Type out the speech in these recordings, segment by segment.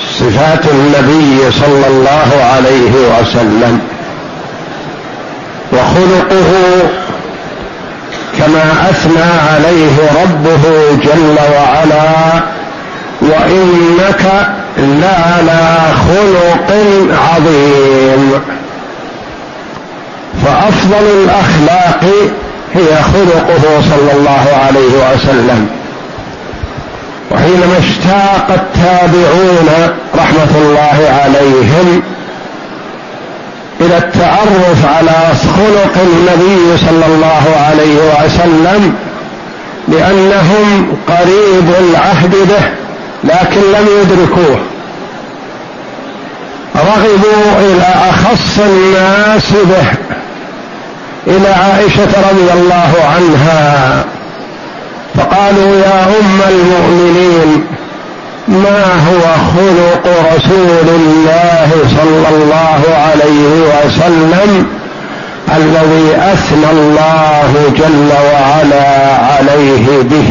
صفات النبي صلى الله عليه وسلم. وخلقه كما أثنى عليه ربه جل وعلا وإنك لعلى خلق عظيم. فأفضل الأخلاق هي خلقه صلى الله عليه وسلم. وحينما اشتاق التابعون رحمة الله عليهم إلى التعرف على خلق النبي صلى الله عليه وسلم لانهم قريب العهد به لكن لم يدركوه. رغبوا إلى أخص الناس به إلى عائشة رضي الله عنها. فقالوا يا أم المؤمنين ما هو خلق رسول الله صلى الله عليه وسلم الذي أثنى الله جل وعلا عليه به؟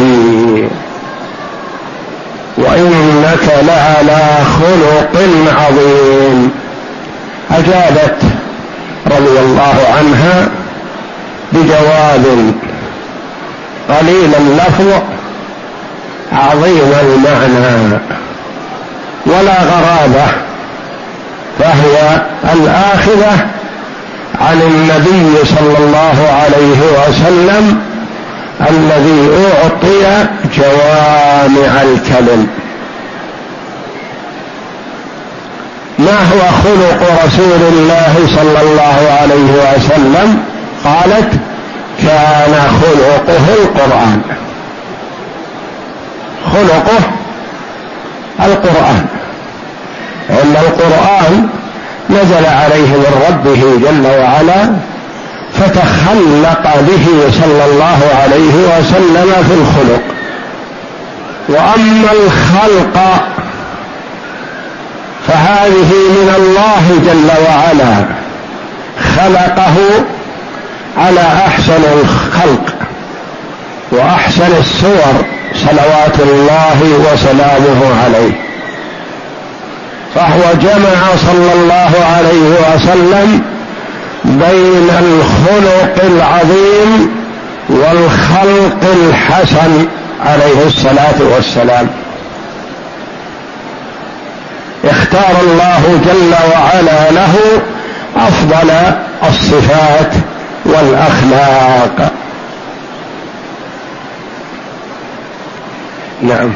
وإنك لعلى خلق عظيم. أجابت رضي الله عنها بجواب قليل اللفظ عظيم المعنى ولا غرابة فهي الآخذة عن النبي صلى الله عليه وسلم الذي أعطي جوامع الكلم. ما هو خلق رسول الله صلى الله عليه وسلم؟ قالت كان خلقه القرآن. خلقه القرآن. إن القرآن نزل عليه من ربه جل وعلا فتخلق به صلى الله عليه وسلم في الخلق. وأما الخلق فهذه من الله جل وعلا خلقه على أحسن الخلق وأحسن الصور صلوات الله وسلامه عليه. فهو جمع صلى الله عليه وسلم بين الخلق العظيم والخلق الحسن عليه الصلاة والسلام. اختار الله جل وعلا له أفضل الصفات والأخلاق. نعم.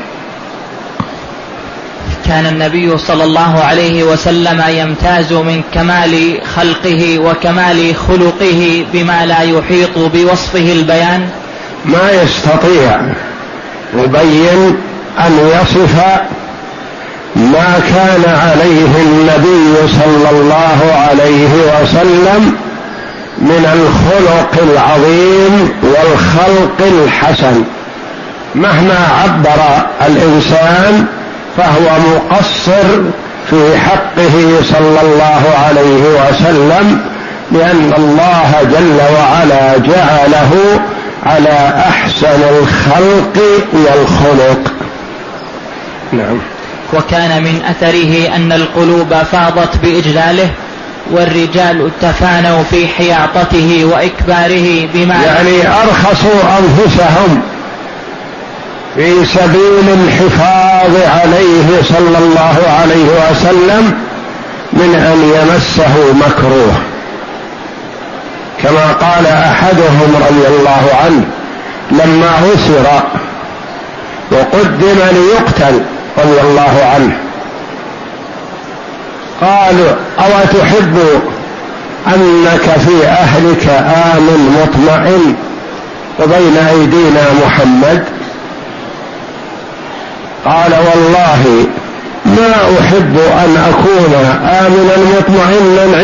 كان النبي صلى الله عليه وسلم يمتاز من كمال خلقه وكمال خلقه بما لا يحيط بوصفه البيان. ما يستطيع يبين أن يصف ما كان عليه النبي صلى الله عليه وسلم من الخلق العظيم والخلق الحسن. مهما عبر الإنسان فهو مقصر في حقه صلى الله عليه وسلم لأن الله جل وعلا جعله على أحسن الخلق والخلق. نعم. وكان من أثره أن القلوب فاضت بإجلاله والرجال تفانوا في حياطته وإكباره بما يعني أرخصوا أنفسهم في سبيل الحفاظ عليه صلى الله عليه وسلم من أن يمسه مكروه. كما قال أحدهم رضي الله عنه لما أسر وقدم ليقتل رضي الله عنه. قالوا أو تحب أنك في أهلك امن مطمئن وبين أيدينا محمد؟ قال والله ما أحب أن أكون آمنا مطمئنا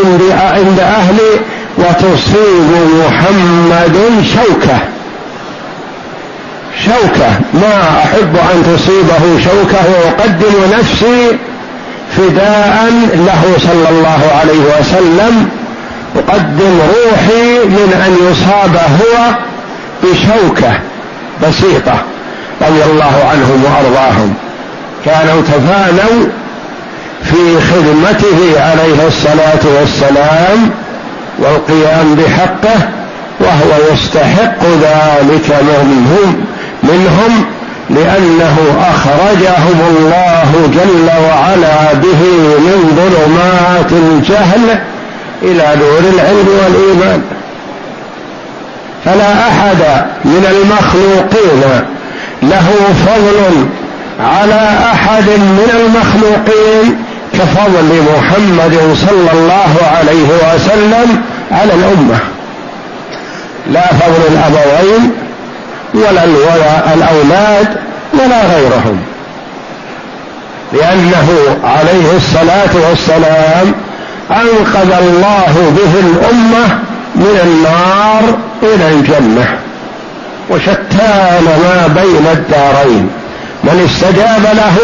عند أهلي وتصيب محمد شوكة. شوكة. ما أحب أن تصيبه شوكة وأقدم نفسي فداء له صلى الله عليه وسلم اقدم روحي من أن يصاب هو بشوكة بسيطة رضي الله عنهم وأرضاهم. كانوا تفانوا في خدمته عليه الصلاة والسلام والقيام بحقه وهو يستحق ذلك منهم منهم لأنه أخرجهم الله جل وعلا به من ظلمات الجهل إلى نور العلم والإيمان. فلا أحد من المخلوقين له فضل على أحد من المخلوقين كفضل محمد صلى الله عليه وسلم على الأمة. لا فضل الأبوين ولا الأولاد ولا غيرهم. لأنه عليه الصلاة والسلام أنقذ الله به الأمة من النار إلى الجنة. وشتان ما بين الدارين. من استجاب له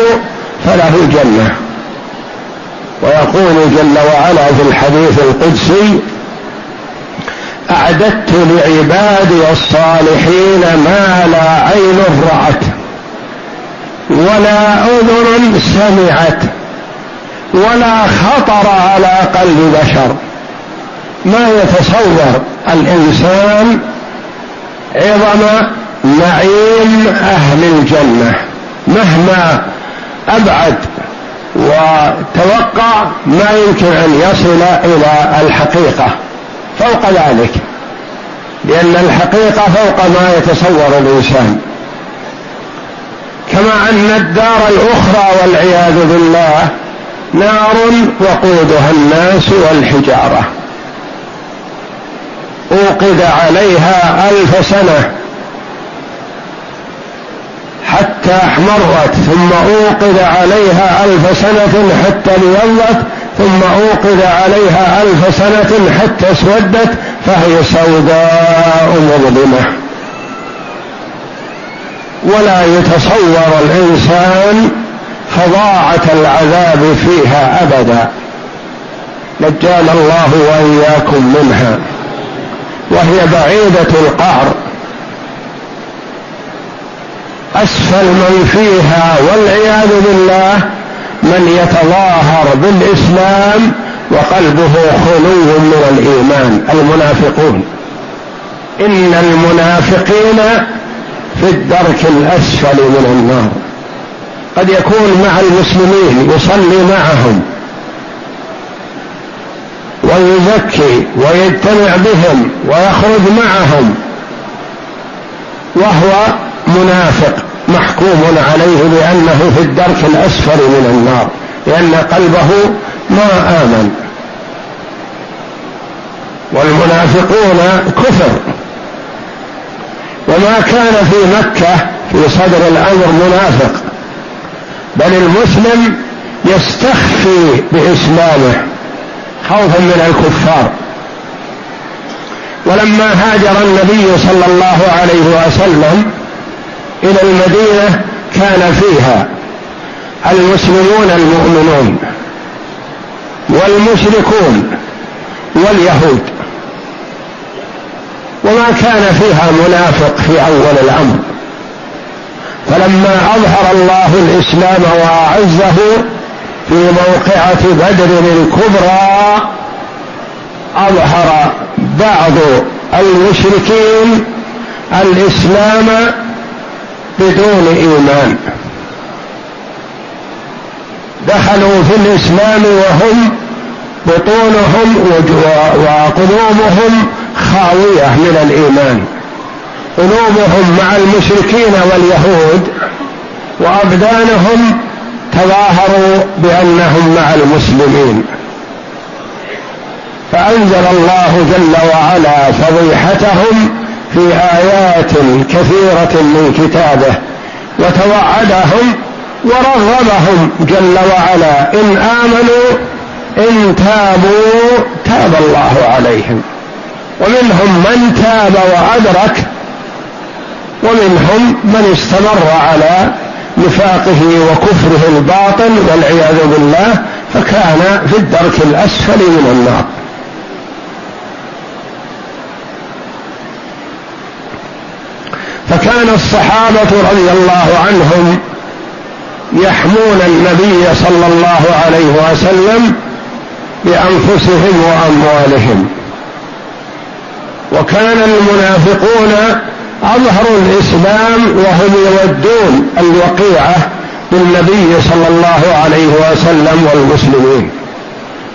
فله الجنة. ويقول جل وعلا في الحديث القدسي أعددت لعبادي الصالحين ما لا عين رأت. ولا اذن سمعت ولا خطر على قلب بشر. ما يتصور الإنسان عظم نعيم أهل الجنة مهما أبعد وتوقع ما يمكن أن يصل إلى الحقيقة. فوق ذلك لأن الحقيقة فوق ما يتصور الإنسان. كما أن الدار الأخرى والعياذ بالله نار وقودها الناس والحجارة. أوقد عليها ألف سنة حتى احمرت ثم أوقد عليها ألف سنة حتى ابيضت ثم أوقد عليها ألف سنة حتى اسودت فهي سوداء مظلمة. ولا يتصور الإنسان فظاعة العذاب فيها أبدا. نجانا الله وإياكم منها. وهي بعيدة القعر أسفل من فيها والعياذ بالله من يتظاهر بالإسلام وقلبه خلو من الإيمان. المنافقون. إن المنافقين في الدرك الأسفل من النار. قد يكون مع المسلمين يصلي معهم ويزكي ويجتمع بهم ويخرج معهم وهو منافق محكوم عليه بأنه في الدرك الأسفل من النار لأن قلبه ما آمن. والمنافقون كفر. وما كان في مكة في صدر الأمر منافق بل المسلم يستخفي بإسلامه خوفا من الكفار. ولما هاجر النبي صلى الله عليه وسلم إلى المدينة كان فيها المسلمون المؤمنون والمشركون واليهود. وما كان فيها منافق في أول الأمر. فلما أظهر الله الإسلام وأعزه في موقعة بدر الكبرى أظهر بعض المشركين الإسلام بدون إيمان. دخلوا في الإسلام وهم بطونهم وقلوبهم خاوية من الإيمان. قلوبهم مع المشركين واليهود وأبدانهم تظاهروا بأنهم مع المسلمين. فأنزل الله جل وعلا فضيحتهم في آيات كثيرة من كتابه وتوعدهم ورغبهم جل وعلا إن آمنوا إن تابوا تاب الله عليهم. ومنهم من تاب وأدرك ومنهم من استمر على نفاقه وكفره الباطن والعياذ بالله فكان في الدرك الأسفل من النار. فكان الصحابة رضي الله عنهم يحمون النبي صلى الله عليه وسلم بأنفسهم وأموالهم. وكان المنافقون اظهروا الإسلام وهم يودون الوقيعة بالنبي صلى الله عليه وسلم والمسلمين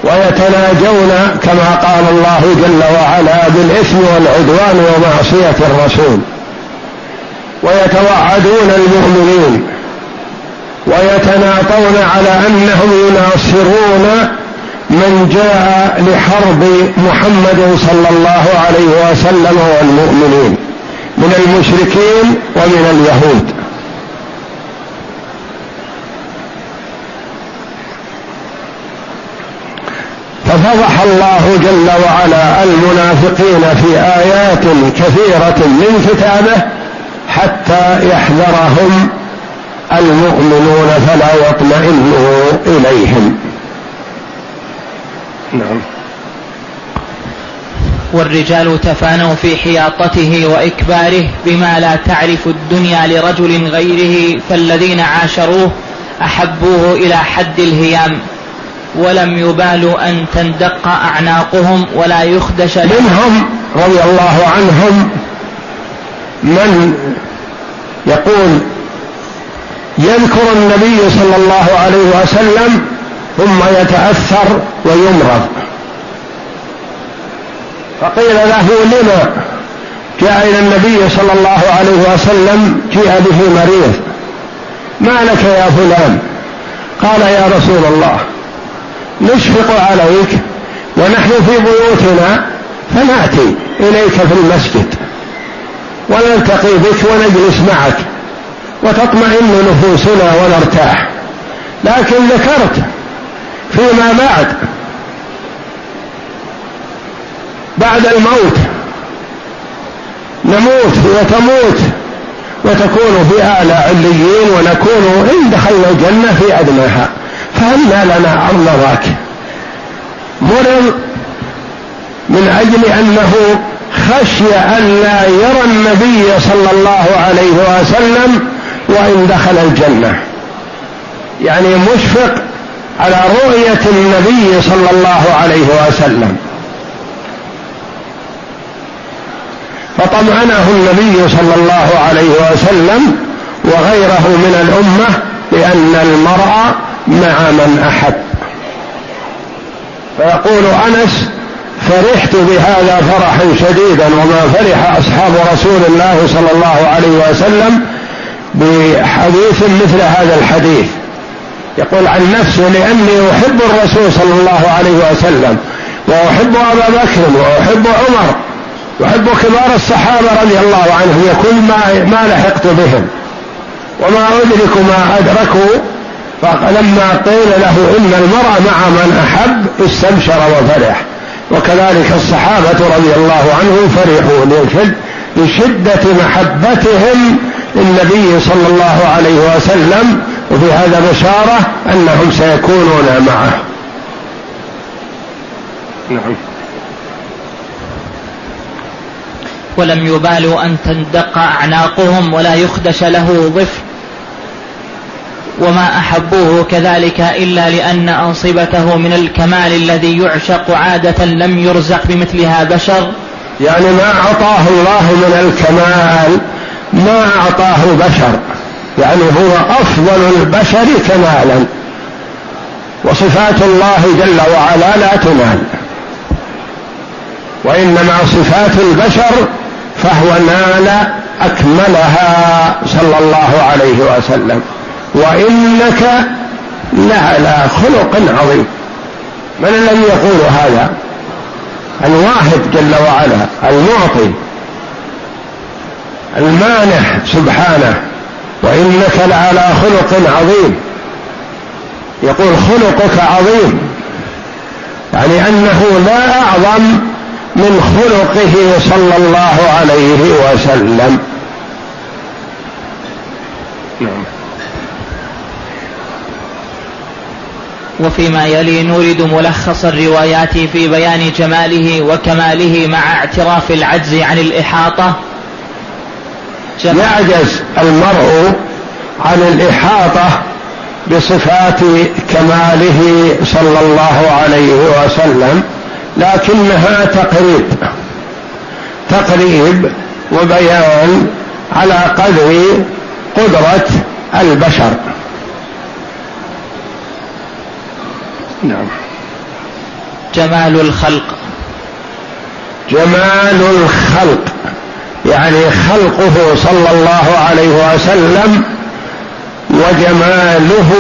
ويتناجون كما قال الله جل وعلا بالإثم والعدوان ومعصية الرسول. ويتوعدون المؤمنين ويتناطون على أنهم يناصرون من جاء لحرب محمد صلى الله عليه وسلم والمؤمنين من المشركين ومن اليهود. ففضح الله جل وعلا المنافقين في آيات كثيرة من كتابه حتى يحذرهم المؤمنون فلا يطمئنوا إليهم. نعم. والرجال تفانوا في حياطته وإكباره بما لا تعرف الدنيا لرجل غيره فالذين عاشروه أحبوه إلى حد الهيام ولم يبالوا أن تندق أعناقهم ولا يخدش منهم رضي الله عنهم من يقول يذكر النبي صلى الله عليه وسلم ثم يتأثر ويمرض. فقيل له لما جاء إلى النبي صلى الله عليه وسلم جيء به مريض. ما لك يا فلان؟ قال يا رسول الله نشفق عليك ونحن في بيوتنا فنأتي إليك في المسجد. ونلتقي بك ونجلس معك وتطمئن نفوسنا ونرتاح. لكن ذكرت فيما بعد بعد الموت. نموت وتموت وتكون في أعلى عليين ونكون ان دخلنا الجنة في أدناها. فهل لنا أن نراك؟ مرض من أجل أنه خشي أن لا يرى النبي صلى الله عليه وسلم وإن دخل الجنة. يعني مشفق على رؤية النبي صلى الله عليه وسلم. فطمأنه النبي صلى الله عليه وسلم وغيره من الأمة لأن المرء مع من أحب. فيقول أنس فرحت بهذا فرحا شديدا وما فرح أصحاب رسول الله صلى الله عليه وسلم بحديث مثل هذا الحديث. يقول عن نفسه لأني أحب الرسول صلى الله عليه وسلم وأحب أبا بكر وأحب عمر وحب كبار الصحابة رضي الله عنهم يكون ما ما لحقت بهم. وما أدرك ما أدركوا فلما قيل له إن المرء مع من أحب استبشر وفرح. وكذلك الصحابة رضي الله عنهم فرحوا لشدة محبتهم للنبي صلى الله عليه وسلم وفي هذا بشارة أنهم سيكونون معه. نعم. ولم يبالوا أن تندق أعناقهم ولا يخدش له ضفر. وما أحبوه كذلك إلا لأن أنصبته من الكمال الذي يعشق عادة لم يرزق بمثلها بشر. يعني ما أعطاه الله من الكمال ما أعطاه بشر. يعني هو أفضل البشر كمالا. وصفات الله جل وعلا لا تنال. وإنما صفات البشر فهو نال أكملها صلى الله عليه وسلم. وإنك لعلى خلق عظيم. من الذي يقول هذا؟ الواحد جل وعلا المعطي المانح سبحانه. وإنك لعلى خلق عظيم. يقول خلقك عظيم. يعني أنه لا أعظم من خلقه صلى الله عليه وسلم. نعم. وفيما يلي نورد ملخص الروايات في بيان جماله وكماله مع اعتراف العجز عن الإحاطة يعجز المرء عن الإحاطة بصفات كماله صلى الله عليه وسلم لكنها تقريب. تقريب وبيان على قدر قدرة البشر. نعم. جمال الخلق. جمال الخلق. يعني خلقه صلى الله عليه وسلم وجماله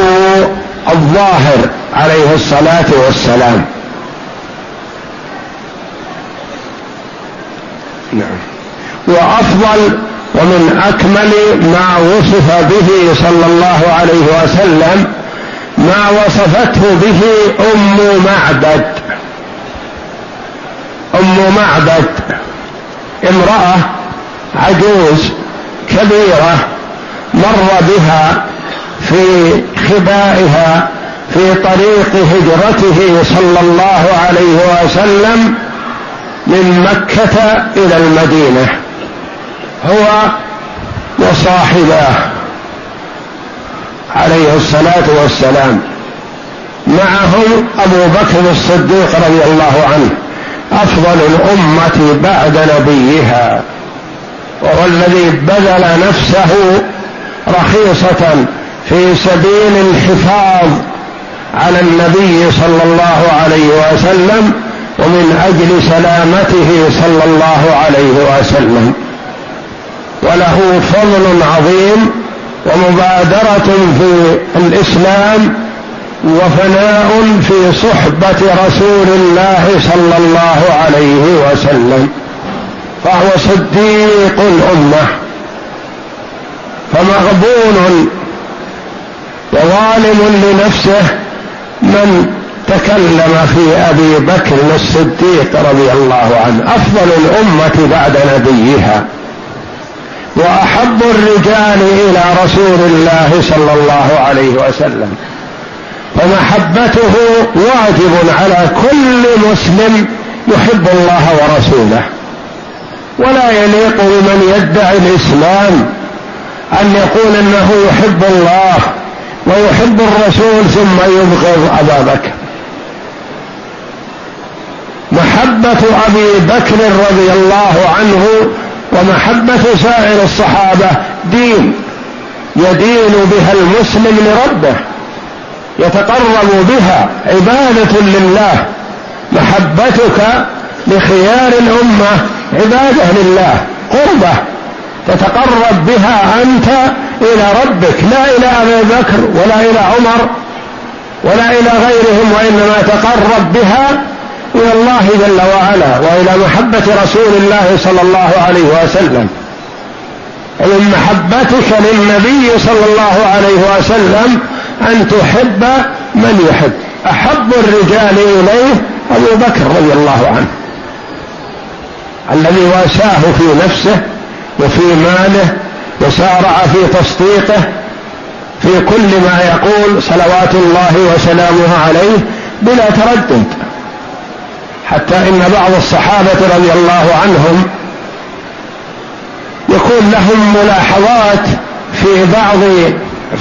الظاهر عليه الصلاة والسلام. نعم. وأفضل ومن أكمل ما وصف به صلى الله عليه وسلم ما وصفته به أم معبد. أم معبد. امرأة عجوز كبيرة مر بها في خبائها في طريق هجرته صلى الله عليه وسلم من مكة إلى المدينة. هو وصاحباه عليه الصلاة والسلام. معهم أبو بكر الصديق رضي الله عنه. أفضل الأمة بعد نبيها. وهو الذي بذل نفسه رخيصة في سبيل الحفاظ على النبي صلى الله عليه وسلم ومن أجل سلامته صلى الله عليه وسلم. وله فضل عظيم ومبادرة في الإسلام وفناء في صحبة رسول الله صلى الله عليه وسلم. فهو صديق الأمة فمغبون وظالم لنفسه من تكلم في أبي بكر الصديق رضي الله عنه. أفضل الأمة بعد نبيها وأحب الرجال إلى رسول الله صلى الله عليه وسلم فمحبته واجب على كل مسلم يحب الله ورسوله. ولا يليق بمن يدعي الإسلام أن يقول إنه يحب الله ويحب الرسول ثم يبغض أبا بكر. محبة أبي بكر رضي الله عنه ومحبة سائر الصحابة دين يدين بها المسلم لربه يتقرب بها عبادة لله محبتك لخيار الأمة عباده لله قربة. تتقرب بها أنت إلى ربك لا إلى أبي بكر ولا إلى عمر ولا إلى غيرهم وإنما تقرب بها إلى الله جل وعلا وإلى محبة رسول الله صلى الله عليه وسلم. ومن محبتك للنبي صلى الله عليه وسلم أن تحب من يحب. أحب الرجال إليه أبو بكر رضي الله عنه. الذي واساه في نفسه وفي ماله وسارع في تصديقه في كل ما يقول صلوات الله وسلامه عليه بلا تردد. حتى إن بعض الصحابة رضي الله عنهم يكون لهم ملاحظات في بعض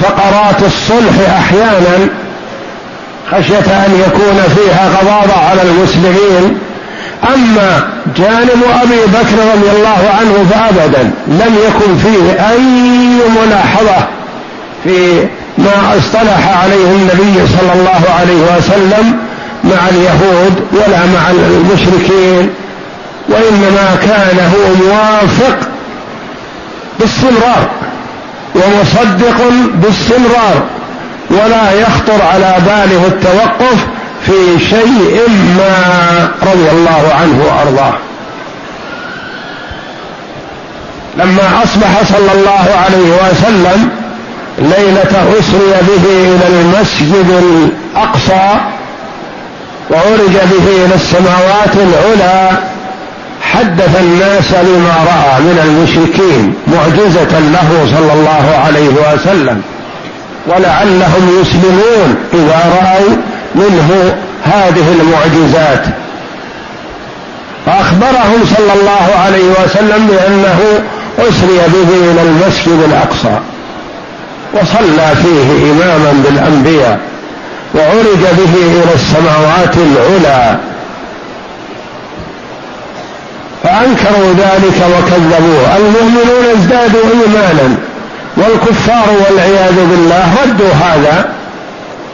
فقرات الصلح أحيانا خشية أن يكون فيها غضاضة على المسلمين أما جانب أبي بكر رضي الله عنه فأبدا لم يكن فيه أي ملاحظة في ما اصطلح عليه النبي صلى الله عليه وسلم مع اليهود ولا مع المشركين وإنما كان هو موافق باستمرار ومصدق باستمرار ولا يخطر على باله التوقف في شيء ما رضي الله عنه وأرضاه. لما أصبح صلى الله عليه وسلم ليلة أسري به إلى المسجد الأقصى وعرج به إلى السماوات العلى حدث الناس بما رأى من المشركين معجزة له صلى الله عليه وسلم. ولعلهم يسلمون إذا رأوا منه هذه المعجزات. فأخبرهم صلى الله عليه وسلم بأنه أسري به إلى المسجد الأقصى وصلى فيه إماما بالأنبياء وعرج به إلى السماوات العلى. فأنكروا ذلك وكذبوه. المؤمنون ازدادوا إيمانا والكفار والعياذ بالله ردوا هذا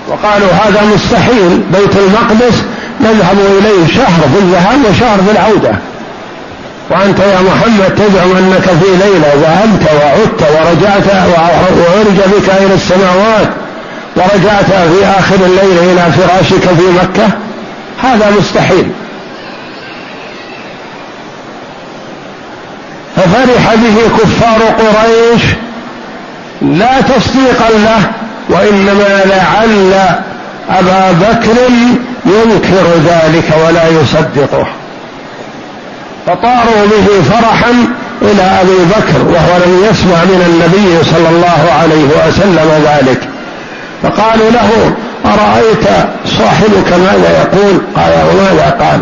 وقالوا هذا مستحيل بيت المقدس نذهب إليه شهر في الذهاب وشهر في العودة. وأنت يا محمد تزعم أنك في ليلة ذهبت وعدت ورجعت وعرج بك إلى السماوات ورجعت في آخر الليل إلى فراشك في مكة؟ هذا مستحيل. ففرح به كفار قريش لا تصديقا له وإنما لعل أبا بكر ينكر ذلك ولا يصدقه. فطاروا به فرحا إلى أبي بكر وهو لم يسمع من النبي صلى الله عليه وسلم ذلك. فقالوا له أرأيت صاحبك ماذا يقول؟ قال وماذا قال؟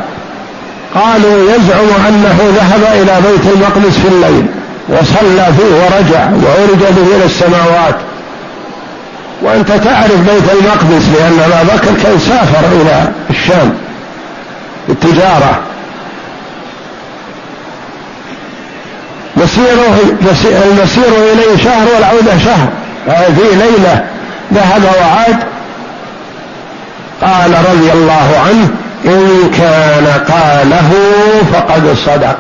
قالوا يزعم أنه ذهب إلى بيت المقدس في الليل وصلى فيه ورجع وعرج به إلى السماوات. وأنت تعرف بيت المقدس لأن أبا بكر كان سافر إلى الشام بالتجارة. مسيره المسير إليه شهر والعودة شهر. في ليلة ذهب وعاد. قال رضي الله عنه إن كان قاله فقد صدق.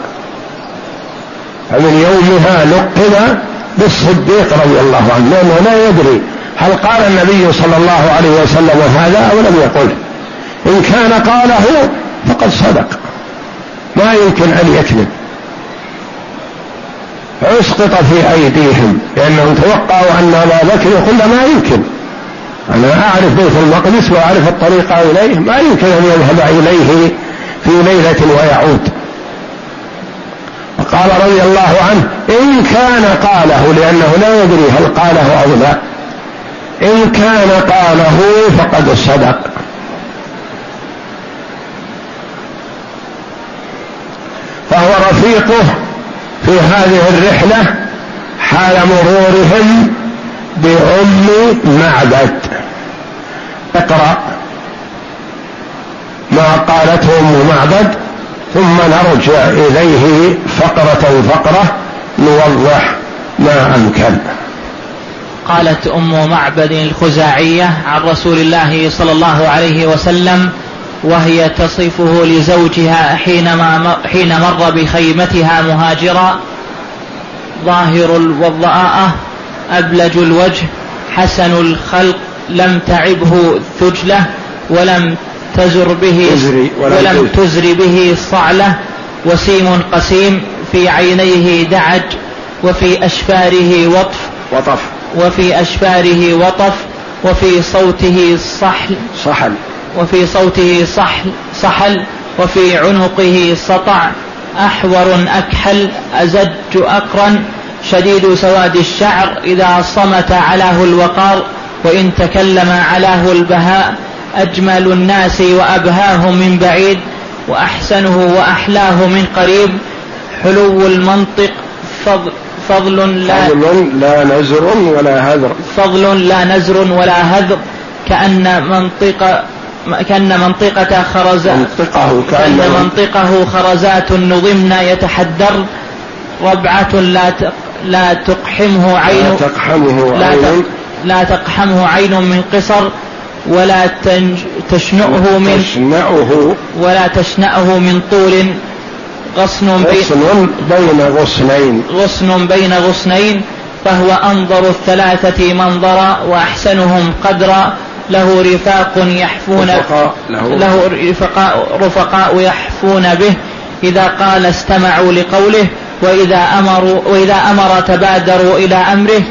فمن يومها لقب بالصديق رضي الله عنه لأنه لا يدري هل قال النبي صلى الله عليه وسلم هذا أو لم يقل؟ إن كان قاله فقد صدق. ما يمكن أن يكذب. اسقط في أيديهم لأنهم توقعوا أن أبا بكر يقول ما يمكن. أنا أعرف بيت المقدس وأعرف الطريق إليه ما يمكن أن يذهب إليه في ليلة ويعود. فقال رضي الله عنه إن كان قاله لأنه لا يدري هل قاله أو لا. إن كان قاله فقد صدق. فهو رفيقه في هذه الرحلة حال مرورهم بأم معبد. اقرأ ما قالته أم معبد ثم نرجع إليه فقرة فقرة نوضح ما أمكن. قالت أم معبد الخزاعية عن رسول الله صلى الله عليه وسلم وهي تصفه لزوجها حينما حين مر بخيمتها مهاجرا. ظاهر الوضاءة أبلج الوجه حسن الخلق لم تعبه ثجلة ولم تزر به ولم تزر به صعلة. وسيم قسيم في عينيه دعج وفي أشفاره وطف. وطف. وفي أشفاره وطف وفي صوته صحل صحل. وفي صوته صحل صحل وفي عنقه سطع أحور أكحل أزج أقرن شديد سواد الشعر إذا صمت علاه الوقار وإن تكلم علاه البهاء أجمل الناس وأبهاهم من بعيد وأحسنه وأحلاه من قريب حلو المنطق فضل فضل لا فضل لا نزر ولا هذر. فضل لا نزر ولا هذر. كأن منطق كأن منطقة خرزات منطقه كأن منطقه خرزات نظمن يتحدر. ربعة لا لا تقحمه عين لا تقحمه لا عين. لا تقحمه عين من قصر. ولا تشنؤه من تشنأه ولا تشنأه من طول. غصن غصن بين غصنين. غصن بين غصنين فهو أنظر الثلاثة منظرا وأحسنهم قدرا له رفاق يحفون رفقاء له, له رفقاء, رفقاء يحفون به إذا قال استمعوا لقوله وإذا أمروا وإذا أمر تبادروا إلى أمره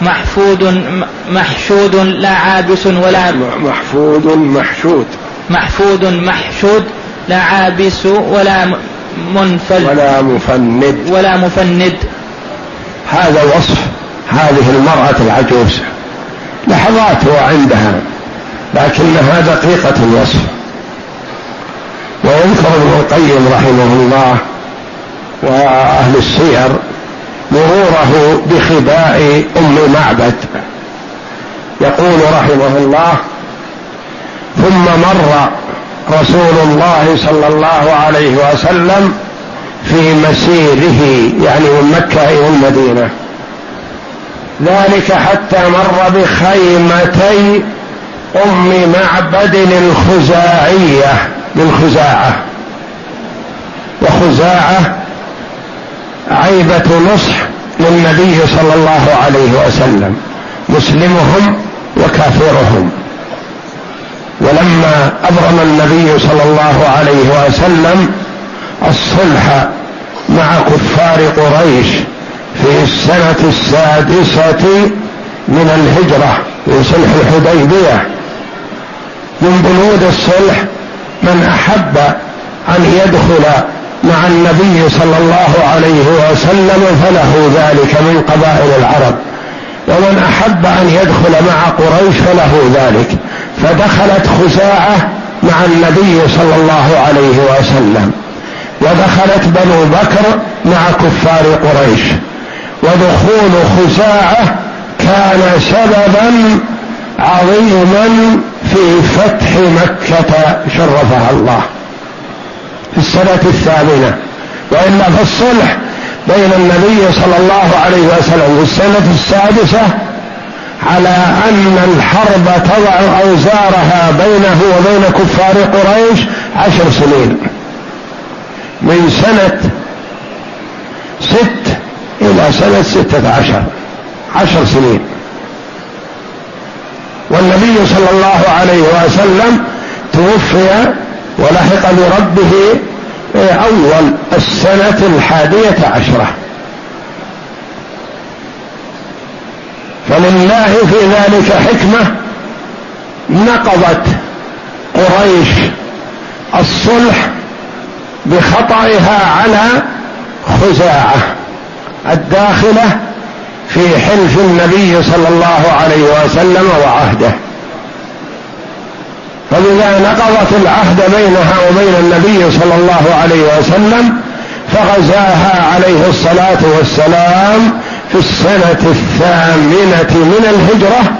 محفود محشود لا عابس ولا محفود محشود. محفود محشود لا عابس ولا منفل. ولا مفند. ولا مفند. هذا وصف هذه المرأة العجوز. لحظات هو عندها لكنها دقيقة الوصف. ويذكر ابن القيم رحمه الله وأهل السير مروره بخباء أم معبد. يقول رحمه الله ثم مر رسول الله صلى الله عليه وسلم في مسيره يعني من مكة إلى المدينة. ذلك حتى مر بخيمتي أم معبد الخزاعية من خزاعة. وخزاعة عيبة نصح للنبي صلى الله عليه وسلم. مسلمهم وكافرهم. ولما أبرم النبي صلى الله عليه وسلم الصلح مع كفار قريش في السنة السادسة من الهجرة في صلح الحديبية. من بنود الصلح من أحب أن يدخل مع النبي صلى الله عليه وسلم فله ذلك من قبائل العرب. ومن أحب أن يدخل مع قريش فله ذلك. فدخلت خزاعة مع النبي صلى الله عليه وسلم. ودخلت بنو بكر مع كفار قريش. ودخول خزاعة كان سببا عظيما في فتح مكة شرفها الله. في السنة الثامنة. وإلا في الصلح بين النبي صلى الله عليه وسلم في السنة السادسة على أن الحرب تضع أوزارها بينه وبين كفار قريش عشر سنين. من سنة ست إلى سنة ستة عشر. عشر سنين. والنبي صلى الله عليه وسلم توفي ولحق بربه أول السنة الحادية عشرة. فلله في ذلك حكمة نقضت قريش الصلح بخطئها على خزاعة الداخلة في حلف النبي صلى الله عليه وسلم وعهده. فلذا نقضت العهد بينها وبين النبي صلى الله عليه وسلم فغزاها عليه الصلاة والسلام في السنة الثامنة من الهجرة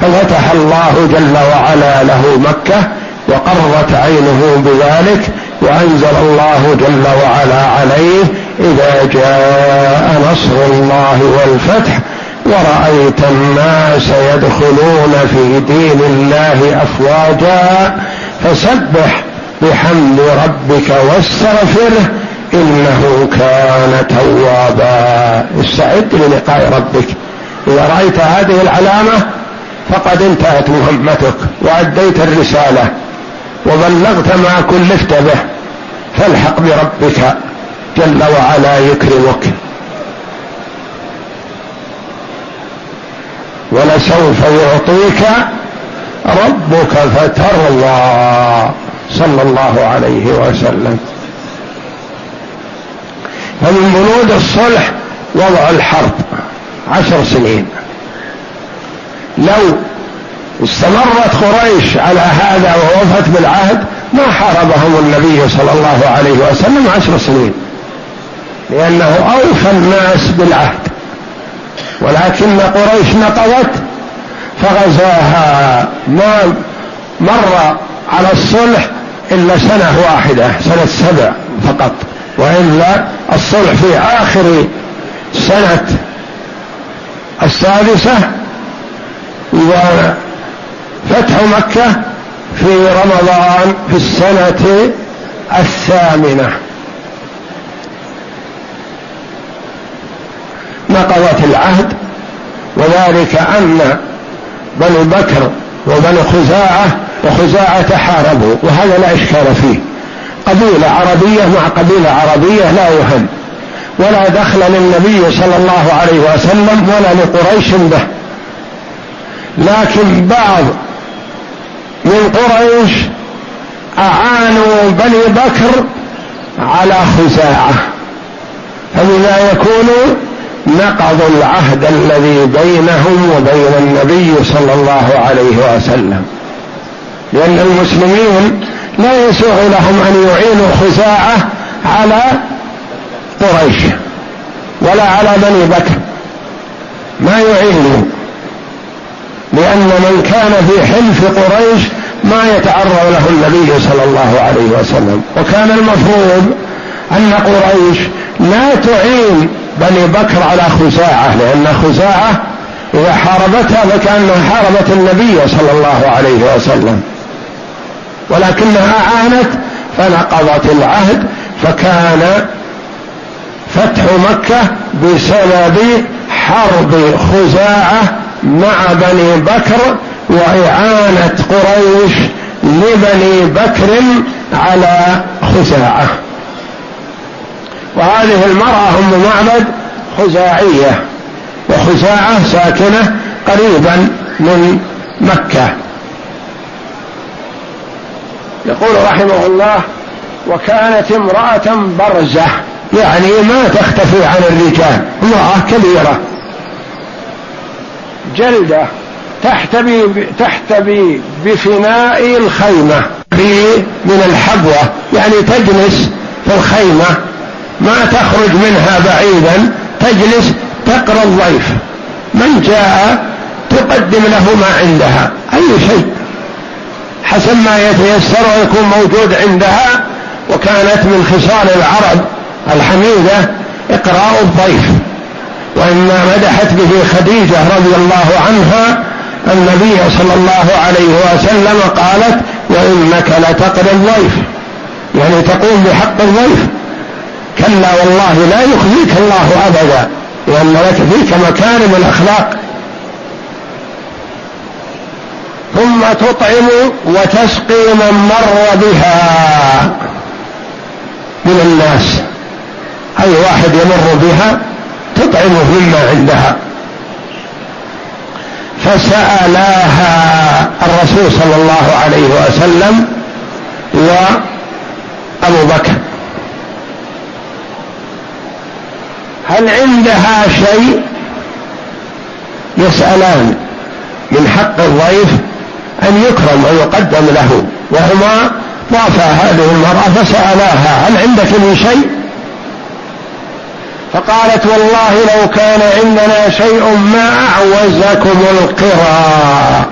ففتح الله جل وعلا له مكة وقرت عينه بذلك وأنزل الله جل وعلا عليه إذا جاء نصر الله والفتح ورأيت الناس يدخلون في دين الله أفواجا فسبح بحمد ربك واستغفره إنه كان توابا. استعد للقاء ربك. إذا رأيت هذه العلامة فقد انتهت مهمتك وأديت الرسالة وبلغت ما كلفت به فالحق بربك جل وعلا يكرمك. ولسوف يعطيك ربك فترضى صلى الله عليه وسلم. فمن بنود الصلح وضع الحرب. عشر سنين. لو استمرت قريش على هذا ووفت بالعهد ما حاربهم النبي صلى الله عليه وسلم عشر سنين. لأنه أوفى الناس بالعهد. ولكن قريش نقضت فغزاها. ما مر على الصلح إلا سنة واحدة سنة سبع فقط وإلا الصلح في آخر سنة السادسة وفتح مكة في رمضان في السنة الثامنة. نقضت العهد وذلك أن بنو بكر وبنو خزاعة وخزاعة تحاربوا وهذا لا إشكال فيه. قبيلة عربية مع قبيلة عربية لا يهم ولا دخل للنبي صلى الله عليه وسلم ولا لقريش به. لكن بعض من قريش أعانوا بني بكر على خزاعة فبما يكون نقضوا العهد الذي بينهم وبين النبي صلى الله عليه وسلم. لأن المسلمين لا يسوغ لهم أن يعينوا خزاعة على قريش ولا على بني بكر. ما يعينوا لأن من كان في حلف قريش ما يتعرض له النبي صلى الله عليه وسلم. وكان المفروض أن قريش لا تعين بني بكر على خزاعة لأن خزاعة إذا حاربتها فكأنها حاربت النبي صلى الله عليه وسلم. ولكنها أعانت فنقضت العهد فكان فتح مكة بسبب حرب خزاعة مع بني بكر وإعانة قريش لبني بكر على خزاعة. وهذه المرأة أم معبد خزاعية وخزاعة ساكنة قريبا من مكة. يقول رحمه الله وكانت امرأة برزة. يعني ما تختفي عن الرجال امرأة كبيرة. جلدة تحتبي تحتبي بفناء الخيمة من الحبوة يعني تجلس في الخيمة. ما تخرج منها بعيدا تجلس تقرأ الضيف. من جاء تقدم له ما عندها. أي شيء. حسب ما يتيسر ويكون موجود عندها وكانت من خصال العرب الحميدة إقراء الضيف. وإما مدحت به خديجة رضي الله عنها النبي صلى الله عليه وسلم قالت وإنك لتقري الضيف. يعني تقوم بحق الضيف. كلا والله لا يخزيك الله أبدا لأن لك فيك مكارم الأخلاق. ثم تطعم وتسقي من مر بها من الناس. أي واحد يمر بها تطعمه مما عندها. فسألاها الرسول صلى الله عليه وسلم وأبو بكر. هل عندها شيء؟ يسألان. من حق الضيف أن يكرم ويقدم له. وهما طافا هذه المرأة فسألاها هل عندك من شيء؟ فقالت والله لو كان عندنا شيء ما أعوزكم القرى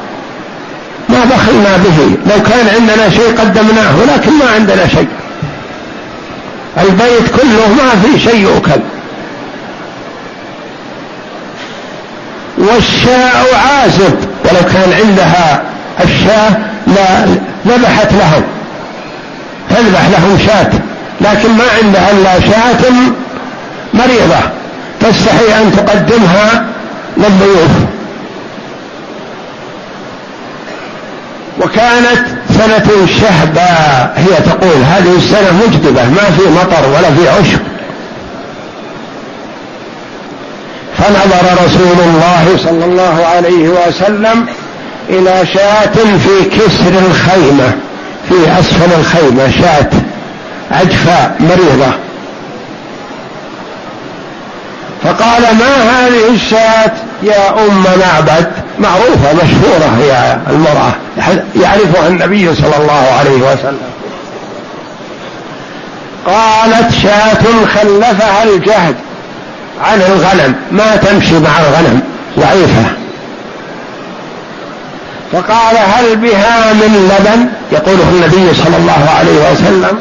ما بخلنا به. لو كان عندنا شيء قدمناه لكن ما عندنا شيء. البيت كله ما في شيء يؤكل. والشاء عازب ولو كان عندها الشاة لا ذبحت لهم تذبح لهم شاة لكن ما عندها إلا شاة مريضة. تستحي أن تقدمها للضيوف. وكانت سنة شهبة هي تقول هذه السنة مجدبة ما في مطر ولا في عشب. فنظر رسول الله صلى الله عليه وسلم إلى شاة في كسر الخيمة في أسفل الخيمة شاة عجفاء مريضة. فقال ما هذه الشاة يا أم معبد؟ معروفة مشهورة هي المرأة يعرفها النبي صلى الله عليه وسلم. قالت شاة خلفها الجهد. عن الغنم ما تمشي مع الغنم. ضعيفة. فقال هل بها من لبن؟ يقوله النبي صلى الله عليه وسلم.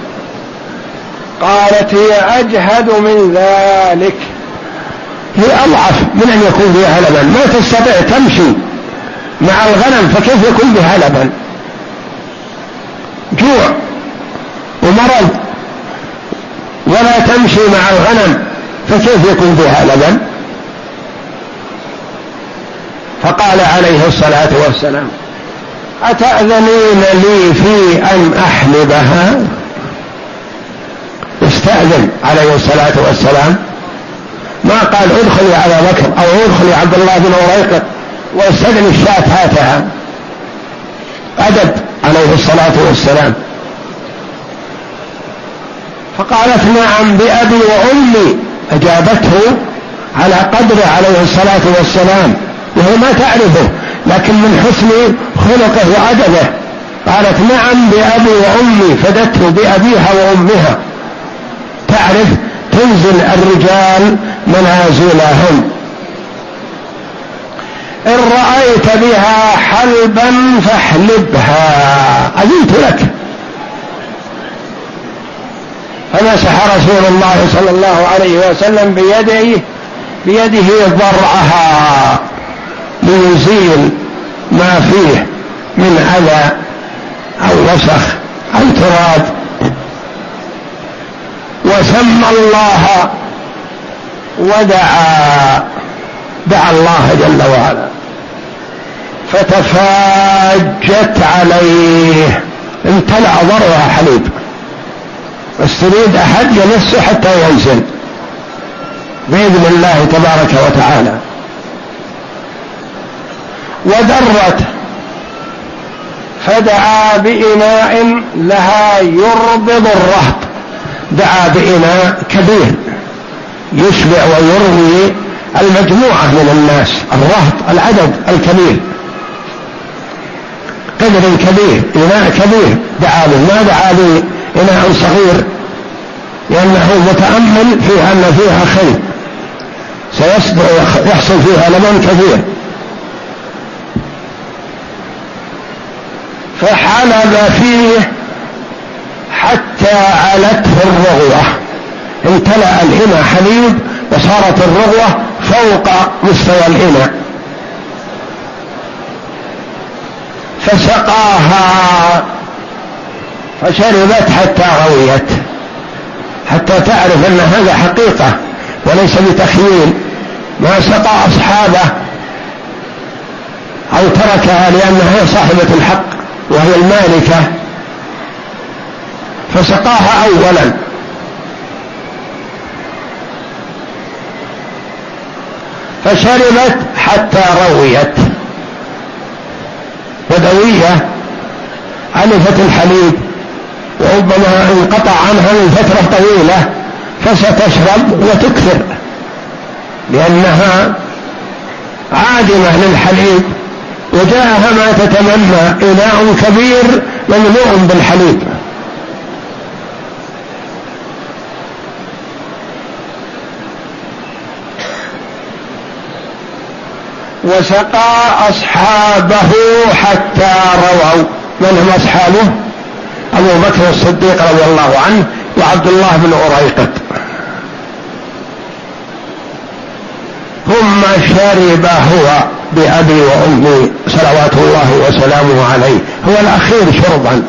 قالت هي أجهد من ذلك. هي أضعف من أن يكون فيها لبن. ما تستطيع تمشي مع الغنم فكيف يكون بها لبن؟ جوع ومرض. ولا تمشي مع الغنم. فكيف يكون فيها لبن فقال عليه الصلاة والسلام أتأذنين لي في أن أحلبها؟ استأذن عليه الصلاة والسلام. ما قال ادخل يا ابا بكر أو ادخل يا عبد الله بن أريقط واستدن الشاة هاتها. أدب عليه الصلاة والسلام. فقالت نعم بأبي وأمي. أجابته على قدره عليه الصلاة والسلام وهو ما تعرفه لكن من حسن خلقه وأدبه. قالت نعم بأبي وأمي فدته بأبيها وأمها. تعرف تنزل الرجال منازلهم. إن رأيت بها حلبا فاحلبها أذنت لك. فمسح رسول الله صلى الله عليه وسلم بيده بيده ضرعها ليزيل ما فيه من أذى أو وسخ أو تراب وسمى الله ودعا دعا الله جل وعلا. فتفاجت عليه. امتلأ ضرعها حليب. بس تريد أحد يمسه حتى ينزل بإذن الله تبارك وتعالى. ودرت فدعا بإناء لها يربض الرهط. دعا بإناء كبير. يشبع ويروي المجموعة من الناس. الرهط العدد الكبير. قدر كبير إناء كبير. دعا به ما دعا بإناء صغير لأنه متأمل فيها أن فيها خير. سيحصل فيها لبن كثير. فحلب فيه حتى علته الرغوة. امتلأ الإناء حليب وصارت الرغوة فوق مستوى الإناء. فسقاها فشربت حتى رويت. حتى تعرف أن هذا حقيقة وليس بتخييل. ما سقى أصحابه أو تركها لأنها صاحبة الحق وهي المالكة. فسقاها اولا. فشربت حتى رويت. بدويه علفت الحليب. وربما انقطع عنها من فترة طويلة فستشرب وتكثر. لأنها عادمة للحليب وجاءها ما تتمنى إناء كبير مملوء بالحليب. وسقى أصحابه حتى رووا. من هم أصحابه؟ أبو بكر الصديق رضي الله عنه وعبد الله بن أريقط ثم شرب هو بأبي وأمي صلوات الله وسلامه عليه. هو الأخير شربا.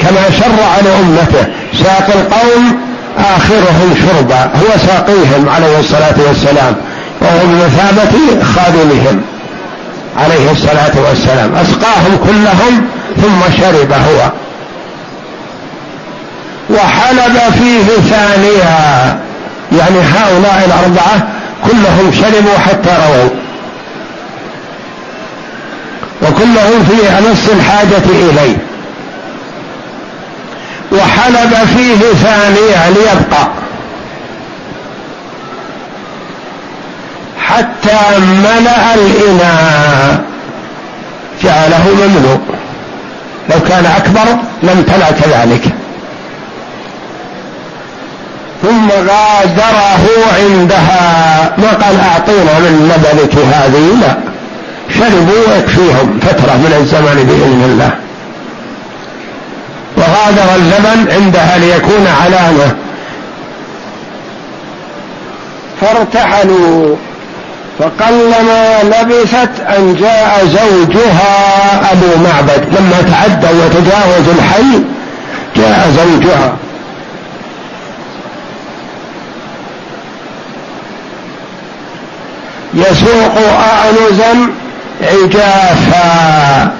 كما شرع لأمته ساق القوم آخرهم شربا. هو ساقيهم عليه الصلاة والسلام. وهو بمثابة خادمهم عليه الصلاة والسلام. أسقاهم كلهم ثم شرب هو. وحلب فيه ثانيا. يعني هؤلاء الأربعة كلهم شربوا حتى رووا. وكلهم في أمس الحاجة إليه. وحلب فيه ثانيا ليبقى. حتى ملأ الإناء. جعله مملوء لو كان أكبر لم تلأ كذلك. ثم غادره عندها. ما قال أعطينا من لبنك هذه؟ لا. شربوا ويكفيهم فترة من الزمن بإذن الله. وغادر اللبن عندها ليكون علامة. فارتحلوا. فقلما لبثت أن جاء زوجها أبو معبد. لما تعدى وتجاوز الحي جاء زوجها. يسوق أعنزا عجافا.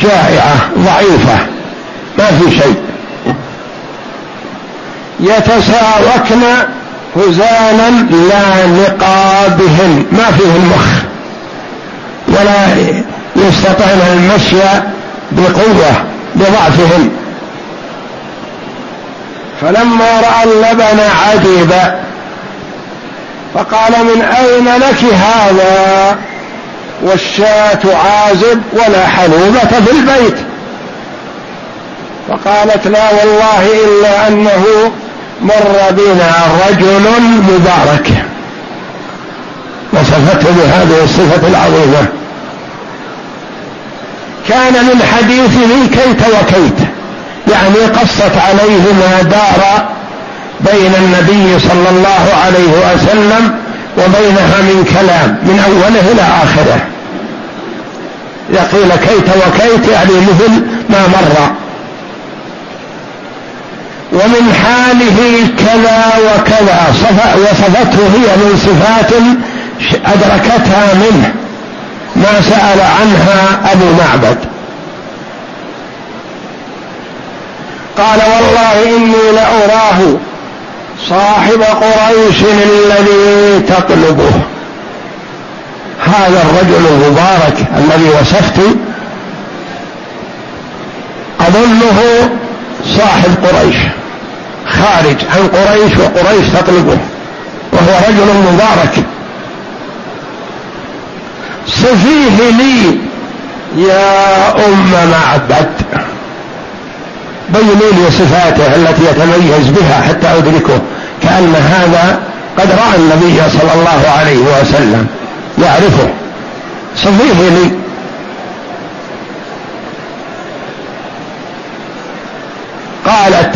جائعة ضعيفة ما في شيء. يتساوكن هزانا لا نقى بهم ما فيهم مخ. ولا يستطيعون المشي بقوة بضعفهم. فلما رأى اللبن عجب فقال من أين لك هذا؟ والشاة عازب ولا حلوبة في البيت. فقالت لا والله إلا أنه مر بنا رجل مبارك. وصفته بهذه الصفة العظيمة. كان من حديثه كيت وكيت يعني قصت عليه ما دار بين النبي صلى الله عليه وسلم وبينها من كلام من أوله إلى آخره. يقول كيت وكيت يعني مثل ما مر. ومن حاله كذا وكذا وصفته هي من صفات أدركتها منه ما سأل عنها أبو معبد. قال والله إني لأراه صاحب قريش الذي تطلبه. هذا الرجل المبارك الذي وصفت أظنه صاحب قريش خارج عن قريش وقريش تطلبه وهو رجل مبارك. صفيه لي يا أم معبد. بينوا لي صفاته التي يتميز بها حتى أدركه كأن هذا قد رأى النبي صلى الله عليه وسلم يعرفه. صفيه لي قالت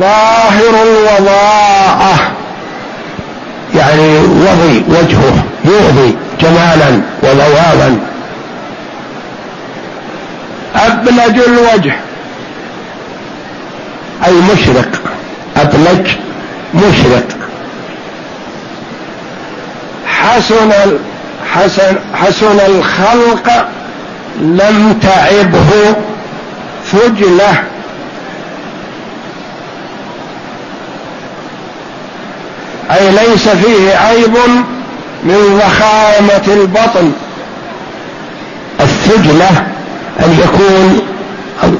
ظاهر الوضاءة. يعني وضي وجهه يؤذي جمالا وذوابا. أبلج الوجه. أي مشرق. أبلج مشرق. حسن حسن حسن الخلق لم تعبه فجلة. أي ليس فيه عيب من ضخامة البطن. الثجلة. أن يكون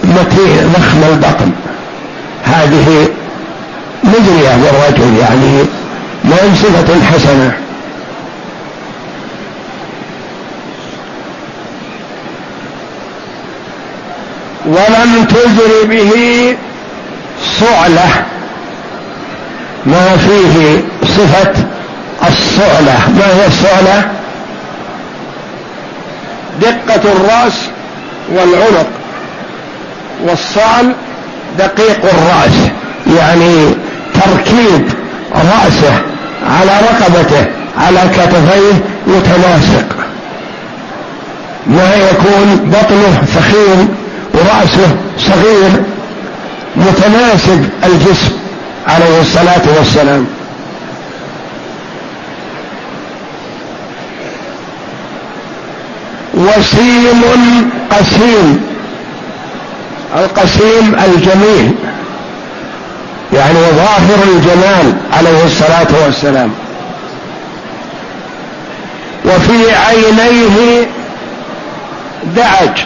متي ضخم البطن. هذه مجرية بالرجل يعني ما صفة حسنة. ولم تجر به صعلة. ما فيه صفة الصعلة. ما هي الصعلة؟ دقة الرأس والعنق والصعل دقيق الرأس يعني تركيب رأسه على رقبته على كتفيه متناسق. ما يكون بطنه ثخين ورأسه صغير متناسب الجسم عليه الصلاة والسلام. وسيم قسيم. القسيم الجميل. يعني ظاهر الجمال عليه الصلاة والسلام. وفي عينيه دعج.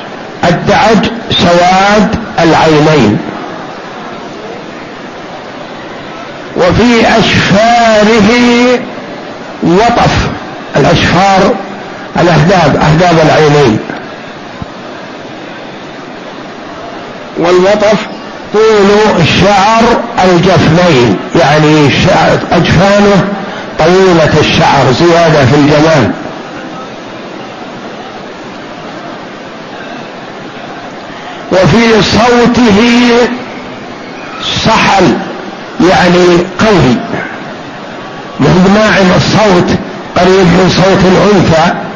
الدعج سواد العينين. وفي أشفاره وطف. الأشفار الأهداب أهداب العينين. والوطف طول شعر الجفنين يعني أجفانه طويلة الشعر زيادة في الجمال. وفي صوته سحل يعني قوي ناعم الصوت قريب من صوت الأنثى.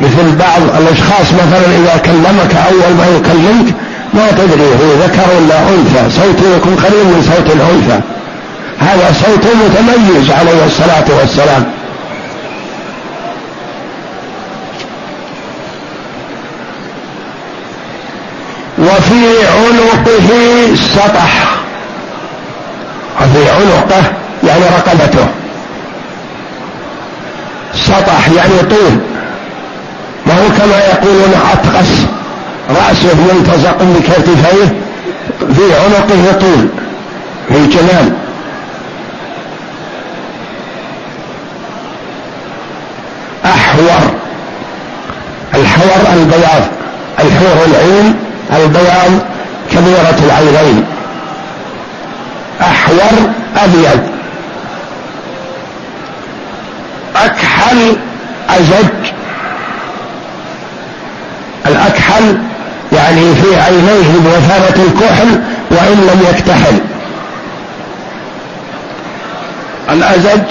مثل بعض الأشخاص مثلا إذا كلمك أول ما يكلمك ما تدري هو ذكر ولا أنثى صوته يكون قريب من صوت الأنثى. هذا صوت متميز عليه الصلاة والسلام. وفي عنقه سطح وفي عنقه يعني رقبته. سطح يعني طول. ما هو كما يقولون أطقس رأسه ملتزق بكتفيه في عنقه طول في جمال أحور. الحور البياض الحور العين البياض كبيرة العينين. أحور أبيض. أكحل أزج الأكحل يعني في عينيه بوثابة الكحل وإن لم يكتحل. الأزج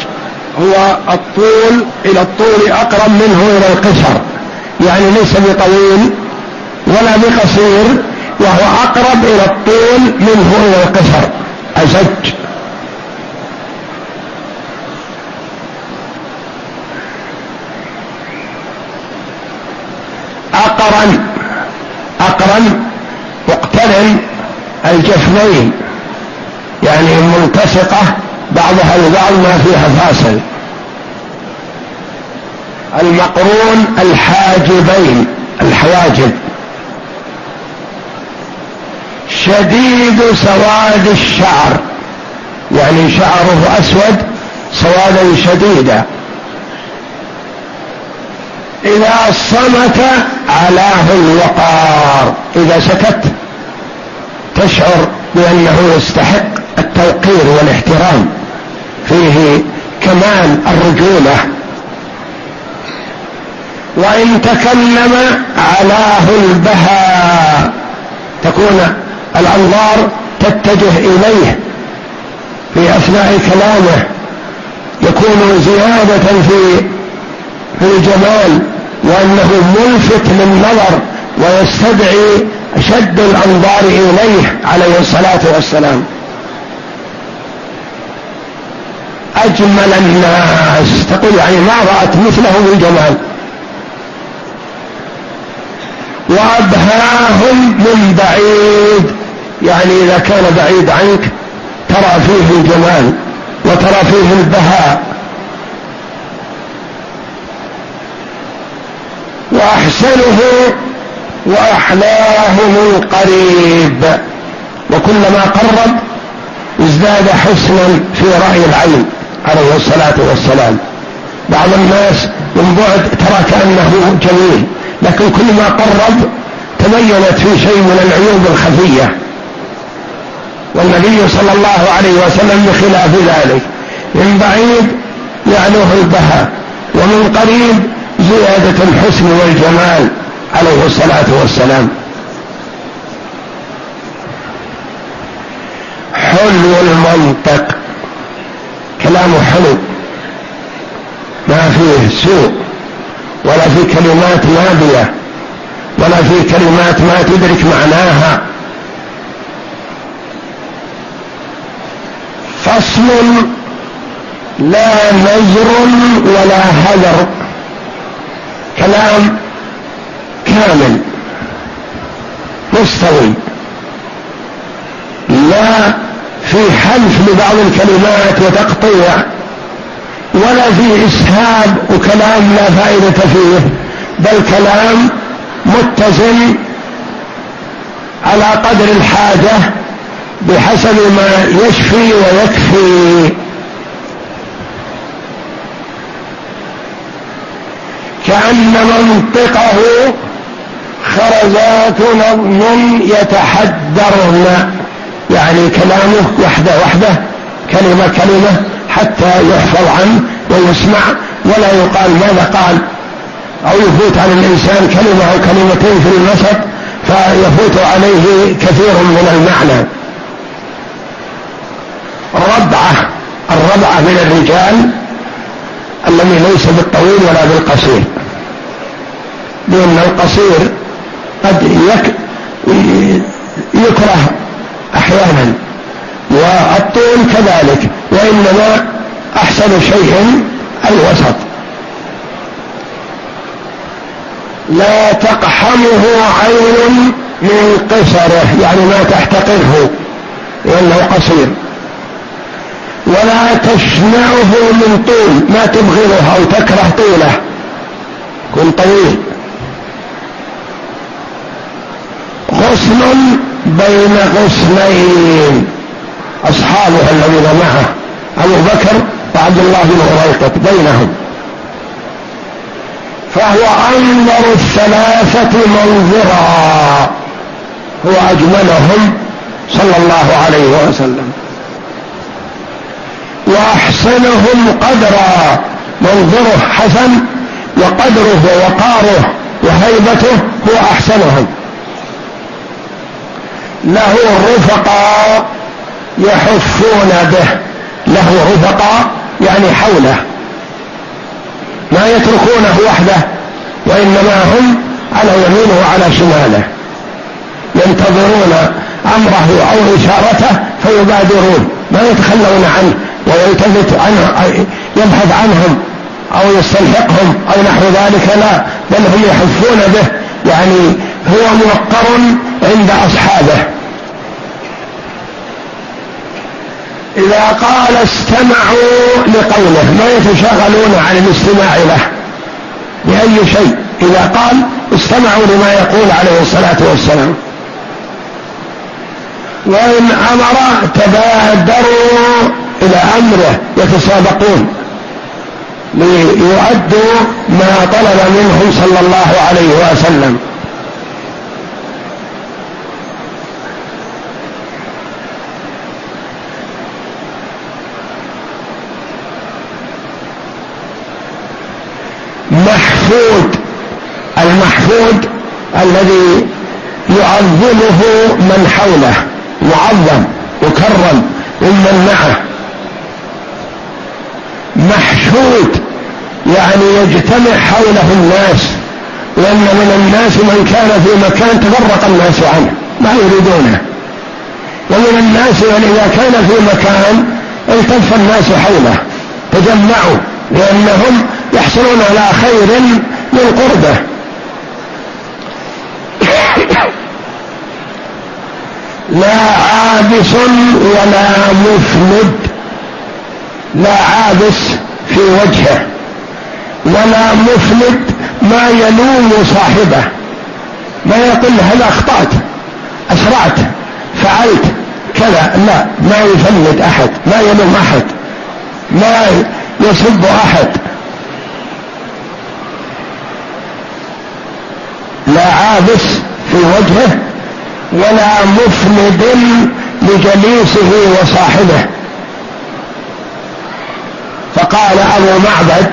هو الطول إلى الطول أقرب منه إلى القصر يعني ليس بطويل ولا بقصير وهو أقرب إلى الطول منه إلى القصر أزج. أقرن. أقرن. مقترن الجفنين. يعني ملتصقة بعضها البعض ما فيها فاصل. المقرون الحاجبين. الحواجب. شديد سواد الشعر. يعني شعره أسود سوادا شديدا. إذا صمت علاه الوقار. إذا سكت تشعر بأنه يستحق التوقير والاحترام. فيه كمال الرجولة. وإن تكلم علاه البهاء تكون الأنظار تتجه إليه في أثناء كلامه. يكون زيادة في في الجمال وأنه ملفت للنظر ويستدعي أشد الأنظار إليه عليه الصلاة والسلام. أجمل الناس. تقول يعني ما رأت مثله من جمال وأبهاهم من بعيد. يعني إذا كان بعيد عنك ترى فيه الجمال وترى فيه البهاء. وأحسنه واحلاه من قريب وكلما قرب ازداد حسنا في رأي العين عليه الصلاة والسلام. بعض الناس من بعد ترى كأنه جميل لكن كلما قرب تبينت في شيء من العيوب الخفية. والنبي صلى الله عليه وسلم بخلاف ذلك من بعيد يعلوه البهاء ومن قريب زيادة الحسن والجمال عليه الصلاة والسلام. حلو المنطق. كلامه حلو. ما فيه سوء ولا في كلمات نابية ولا في كلمات ما تدرك معناها. فصل لا نزر ولا هذر. كلام كامل مستوي. لا في حلف لبعض الكلمات وتقطيع ولا في إسهاب وكلام لا فائدة فيه بل كلام متزن على قدر الحاجة بحسب ما يشفي ويكفي. كأن منطقه خرزات نظم يتحدرن. يعني كلامه وحده وحده كلمة كلمة حتى يحفظ عنه ويسمع ولا يقال ماذا قال. أو يفوت على الإنسان كلمة أو كلمتين في النسب فيفوت عليه كثير من المعنى. ربعة الربعة من الرجال الذي ليس بالطويل ولا بالقصير. لأن القصير قد يك يكره أحيانا والطول كذلك وإنما أحسن شيء الوسط. لا تقحمه عين من قصره يعني ما تحتقره لأنه قصير. ولا تشنعه من طول ما تبغضه أو تكره طوله. كن طويل. غصن بين غصنين. اصحابه الذين معه أبو بكر وعبد الله بن هريقط بينهم. فهو أنظر الثلاثة منظرا. هو أجملهم صلى الله عليه وسلم. وأحسنهم قدرا. منظره حسن وقدره ووقاره وهيبته هو أحسنهم. له رفقا يحفون به. له رفقا يعني حوله. ما يتركونه وحده وإنما هم على يمينه وعلى شماله. ينتظرون أمره أو إشارته فيبادرون. ما يتخلون عنه ويلتفت عنه يبحث عنهم أو يستلحقهم أو نحو ذلك لا. بل هم يحفون به. يعني هو موقر عند أصحابه. إذا قال استمعوا لقوله ما يتشاغلون عن الاستماع له بأي شيء؟ إذا قال استمعوا لما يقول عليه الصلاة والسلام. وإن أمر تبادروا إلى أمره يتسابقون ليؤدوا ما طلب منهم صلى الله عليه وسلم. محفود المحفود الذي يعظمه من حوله معظم مكرم ممن معه. محشود يعني يجتمع حوله الناس وأن من الناس من كان في مكان تفرق الناس عنه ما يريدونه. ومن الناس من إذا كان في مكان التف الناس حوله تجمعوا. لأنهم يحصلون على خير من قربة. لا عابس ولا مفند لا عابس في وجهه. ولا مفند ما يلوم صاحبه. ما يقول هل أخطأت؟ أسرعت؟ فعلت؟ كذا. لا. ما يفند أحد. ما يلوم أحد. ما يسب أحد. لا عابس في وجهه ولا مفند لجليسه وصاحبه. فقال أبو معبد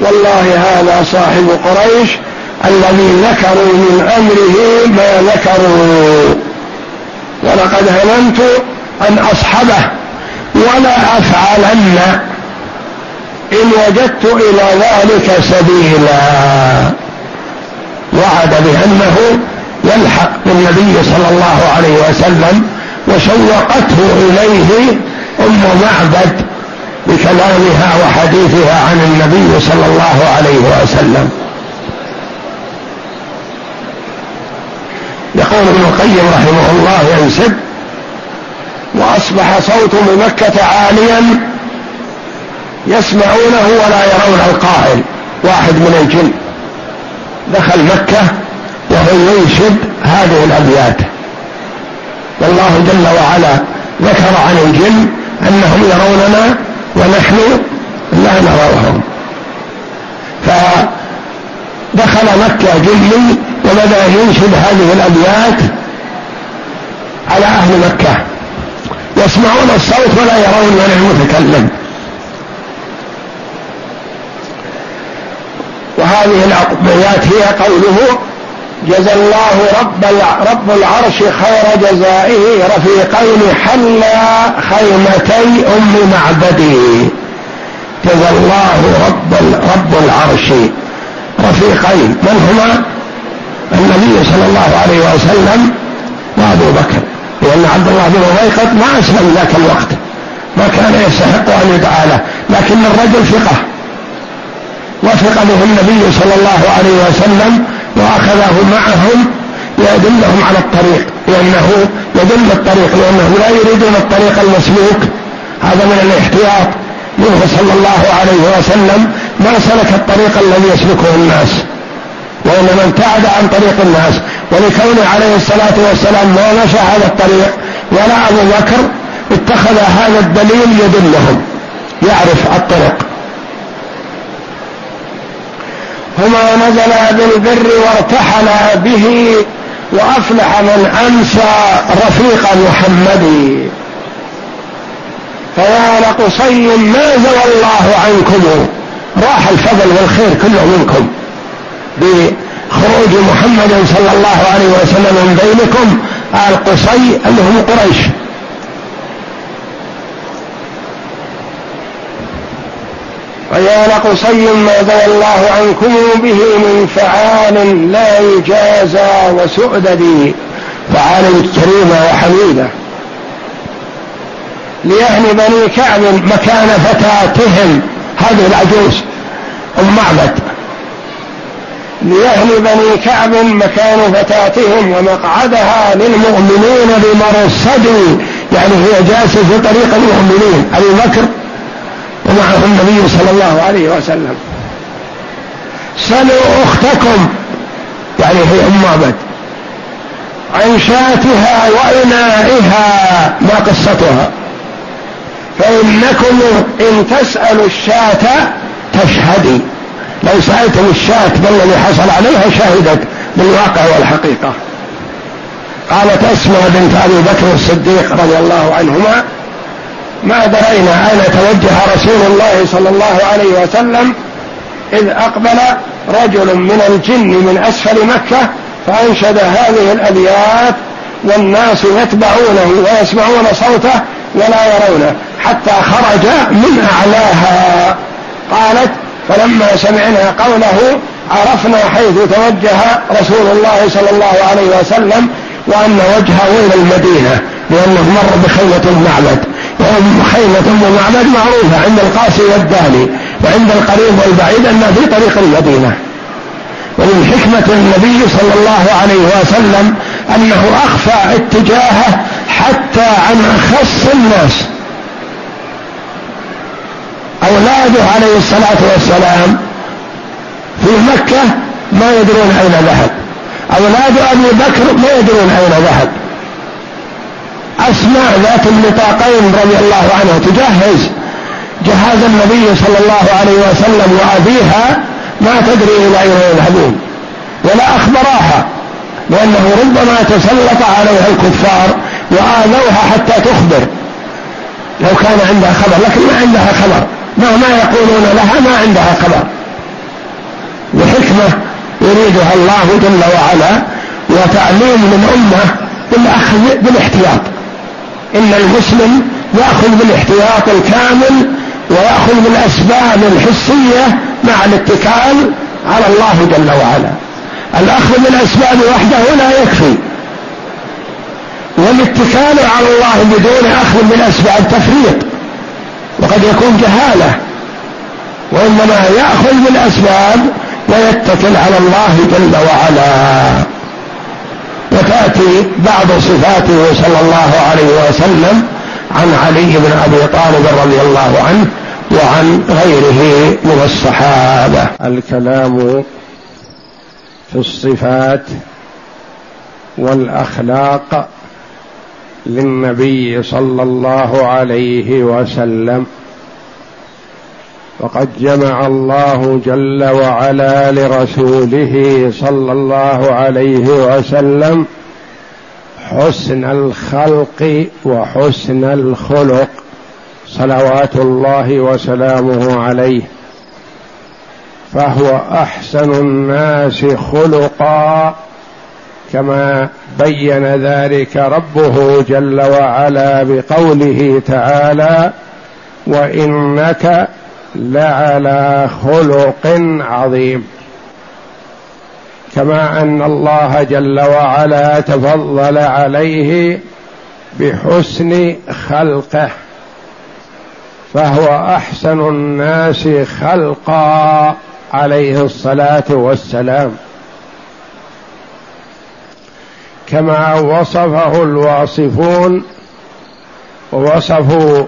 والله هذا صاحب قريش الذي ذكروا من امره ما ذكروا. ولقد هممت أن أصحبه ولا أفعلن إن وجدت إلى ذلك سبيلا. وعد بأنه يلحق بالنبي صلى الله عليه وسلم وشوقته إليه أم معبد بكلامها وحديثها عن النبي صلى الله عليه وسلم. يقول ابن القيم رحمه الله ينسب وأصبح صوت بمكة عاليا يسمعونه ولا يرون القائل. واحد من الجن دخل مكة وهو ينشد هذه الأبيات. والله جل وعلا ذكر عن الجن أنهم يروننا ونحن لا نراهم. فدخل مكة جني وبدأ ينشد هذه الأبيات على أهل مكة. يسمعون الصوت ولا يرون من المتكلم. وهذه الأبيات هي قوله جزى الله رب رب العرش خير جزائه رفيقين حلا خيمتي أم معبدي. جزى الله رب رب العرش رفيقين. من هما؟ النبي صلى الله عليه وسلم وأبو بكر. لأن عبد الله بن ريقط ما أسلم ذاك الوقت. ما كان يستحق أن يدعى له. لكن الرجل ثقة. وثق به النبي صلى الله عليه وسلم وأخذه معهم ليدلهم على الطريق. لأنه يدل الطريق. لأنه لا يريدون الطريق المسلوك. هذا من الاحتياط. منه صلى الله عليه وسلم ما سلك الطريق الذي يسلكه الناس. وانما ابتعد عن طريق الناس ولكونه عليه الصلاة والسلام ما مشى هذا الطريق ولا أبو بكر اتخذ هذا الدليل يدلهم يعرف الطرق. هما نزلا بالبر وارتحلا به وأفلح من انسى رفيق محمد. فيا لقصي ما زوى الله عنكم راح الفضل والخير كله منكم. بخروج محمد صلى الله عليه وسلم من بينكم آل قصي اللي هم قريش. ويا لقصي ما ذوى الله عنكم به من فعال لا يجازى وسؤدد فعال كريمة وحميدة. لأهل بني كعب مكان فتاتهم هذه العجوز أم معبد. لأهل بني كعب مكان فتاتهم ومقعدها للمؤمنين بمرصد. يعني هي جالسة في طريق المؤمنين. أبي بكر ومعه النبي صلى الله عليه وسلم. سلوا أختكم. يعني هي أم معبد عن شاتها وإنائها ما قصتها. فإنكم إن تسألوا الشاة تشهدي. لو سألتم الشاة ما الذي حصل عليها شهدت بالواقع والحقيقة. قالت أسماء بنت أبي بكر الصديق رضي الله عنهما ما درينا أين توجه رسول الله صلى الله عليه وسلم إذ أقبل رجل من الجن من أسفل مكة فأنشد هذه الأبيات والناس يتبعونه ويسمعون صوته ولا يرونه حتى خرج من أعلاها. قالت فلما سمعنا قوله عرفنا حيث توجه رسول الله صلى الله عليه وسلم وأن وجهه إلى المدينة لأنه مر بخيمة المعبد خيمة المعبد معروفة عند القاسي والداني وعند القريب والبعيد أنها في طريق المدينة. ومن حكمة النبي صلى الله عليه وسلم أنه أخفى اتجاهه حتى عن أخص الناس. أولاده عليه الصلاة والسلام في مكة ما يدرون أين ذهب. أولاد أبي بكر ما يدرون أين ذهب. أسماء ذات النطاقين رضي الله عنها تجهز. جهاز النبي صلى الله عليه وسلم وأبيها ما تدري إلى أين يذهبون. ولا أخبراها لأنه ربما تسلط عليها الكفار وآذوها حتى تخبر. لو كان عندها خبر لكن ما عندها خبر. مهما يقولون لها ما عندها خبر. بحكمة يريدها الله جل وعلا وتعليم للأمة بالأخذ بالاحتياط. إن المسلم يأخذ بالاحتياط الكامل ويأخذ بالأسباب الحسية مع الاتكال على الله جل وعلا. الأخذ بالأسباب وحده لا يكفي. والاتكال على الله بدون أخذ بالأسباب تفريط. وقد يكون جهالة وإنما يأخذ بالأسباب ويتكل على الله جل وعلا. وتأتي بعض صفاته صلى الله عليه وسلم عن علي بن أبي طالب رضي الله عنه وعن غيره من الصحابة. الكلام في الصفات والأخلاق للنبي صلى الله عليه وسلم. وقد جمع الله جل وعلا لرسوله صلى الله عليه وسلم حسن الخلق وحسن الخلق. صلوات الله وسلامه عليه. فهو أحسن الناس خلقا كما بين ذلك ربه جل وعلا بقوله تعالى وإنك لعلى خلق عظيم. كما أن الله جل وعلا تفضل عليه بحسن خلقه فهو أحسن الناس خلقا عليه الصلاة والسلام. كما وصفه الواصفون ووصفوا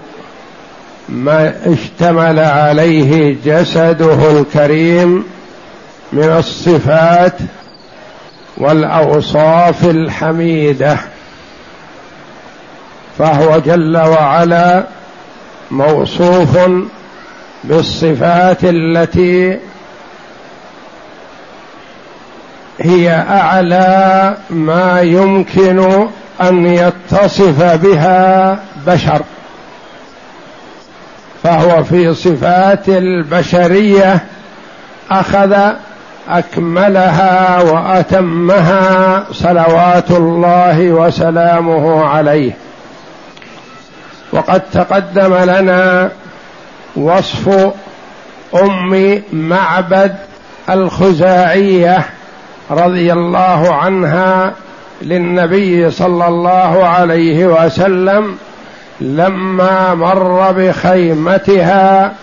ما اشتمل عليه جسده الكريم من الصفات والأوصاف الحميدة. فهو جل وعلا موصوف بالصفات التي هي أعلى ما يمكن أن يتصف بها بشر فهو في صفات البشرية أخذ أكملها وأتمها صلوات الله وسلامه عليه. وقد تقدم لنا وصف أم معبد الخزاعية رضي الله عنها للنبي صلى الله عليه وسلم لما مر بخيمتها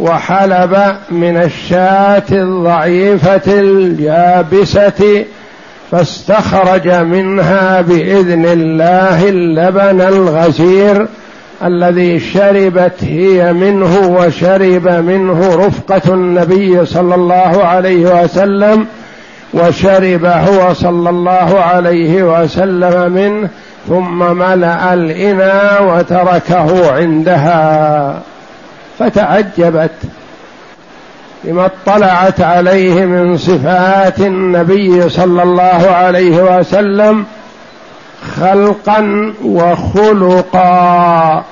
وحلب من الشاة الضعيفة اليابسة فاستخرج منها بإذن الله اللبن الغزير الذي شربت هي منه وشرب منه رفقة النبي صلى الله عليه وسلم وشرب هو صلى الله عليه وسلم منه ثم ملأ الإناء وتركه عندها. فتعجبت لما اطلعت عليه من صفات النبي صلى الله عليه وسلم خلقا وخلقا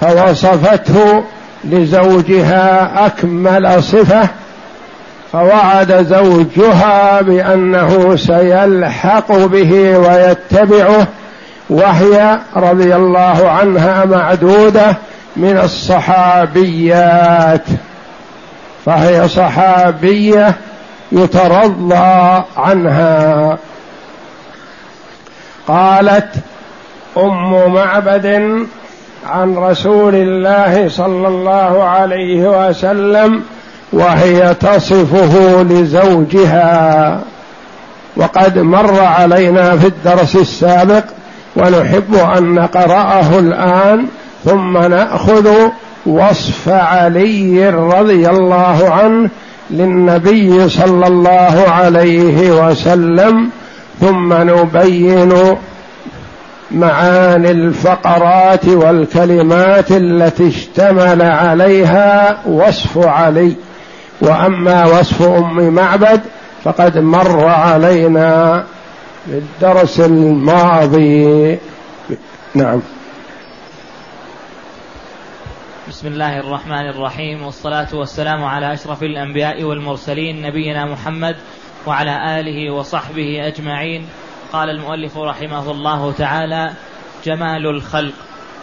فوصفته لزوجها أكمل صفة فوعد زوجها بأنه سيلحق به ويتبعه وهي رضي الله عنها معدودة من الصحابيات. فهي صحابية يترضى عنها. قالت أم معبد عن رسول الله صلى الله عليه وسلم وهي تصفه لزوجها. وقد مر علينا في الدرس السابق ونحب أن نقرأه الآن ثم نأخذ وصف علي رضي الله عنه للنبي صلى الله عليه وسلم ثم نبين معاني الفقرات والكلمات التي اشتمل عليها وصف علي. وأما وصف أم معبد فقد مر علينا في الدرس الماضي. نعم. بسم الله الرحمن الرحيم والصلاة والسلام على أشرف الأنبياء والمرسلين نبينا محمد وعلى آله وصحبه أجمعين. قال المؤلف رحمه الله تعالى جمال الخلق.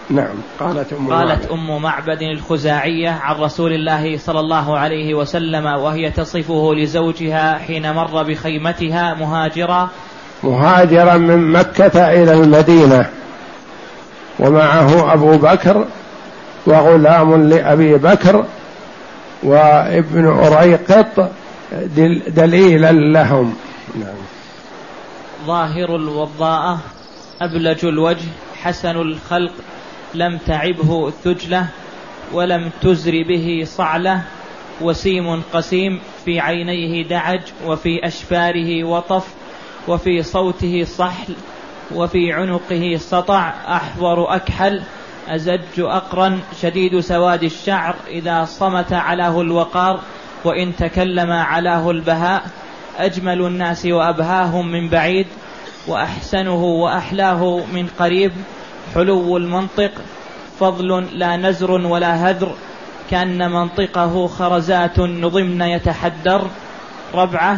نعم قالت أم قالت أم معبد الخزاعية عن رسول الله صلى الله عليه وسلم وهي تصفه لزوجها حين مر بخيمتها مهاجرا مهاجرا من مكة إلى المدينة ومعه أبو بكر وغلام لأبي بكر وابن أريقط دليلا لهم. نعم. ظاهر الوضاءة أبلج الوجه حسن الخلق لم تعبه ثجلة ولم تزر به صعلة وسيم قسيم في عينيه دعج وفي أشفاره وطف وفي صوته صحل وفي عنقه سطع أحور أكحل أزج أقرن شديد سواد الشعر إذا صمت علاه الوقار وإن تكلم علاه البهاء أجمل الناس وأبهاهم من بعيد وأحسنه وأحلاه من قريب حلو المنطق فضل لا نزر ولا هذر كأن منطقه خرزات نضمن يتحدر. ربعة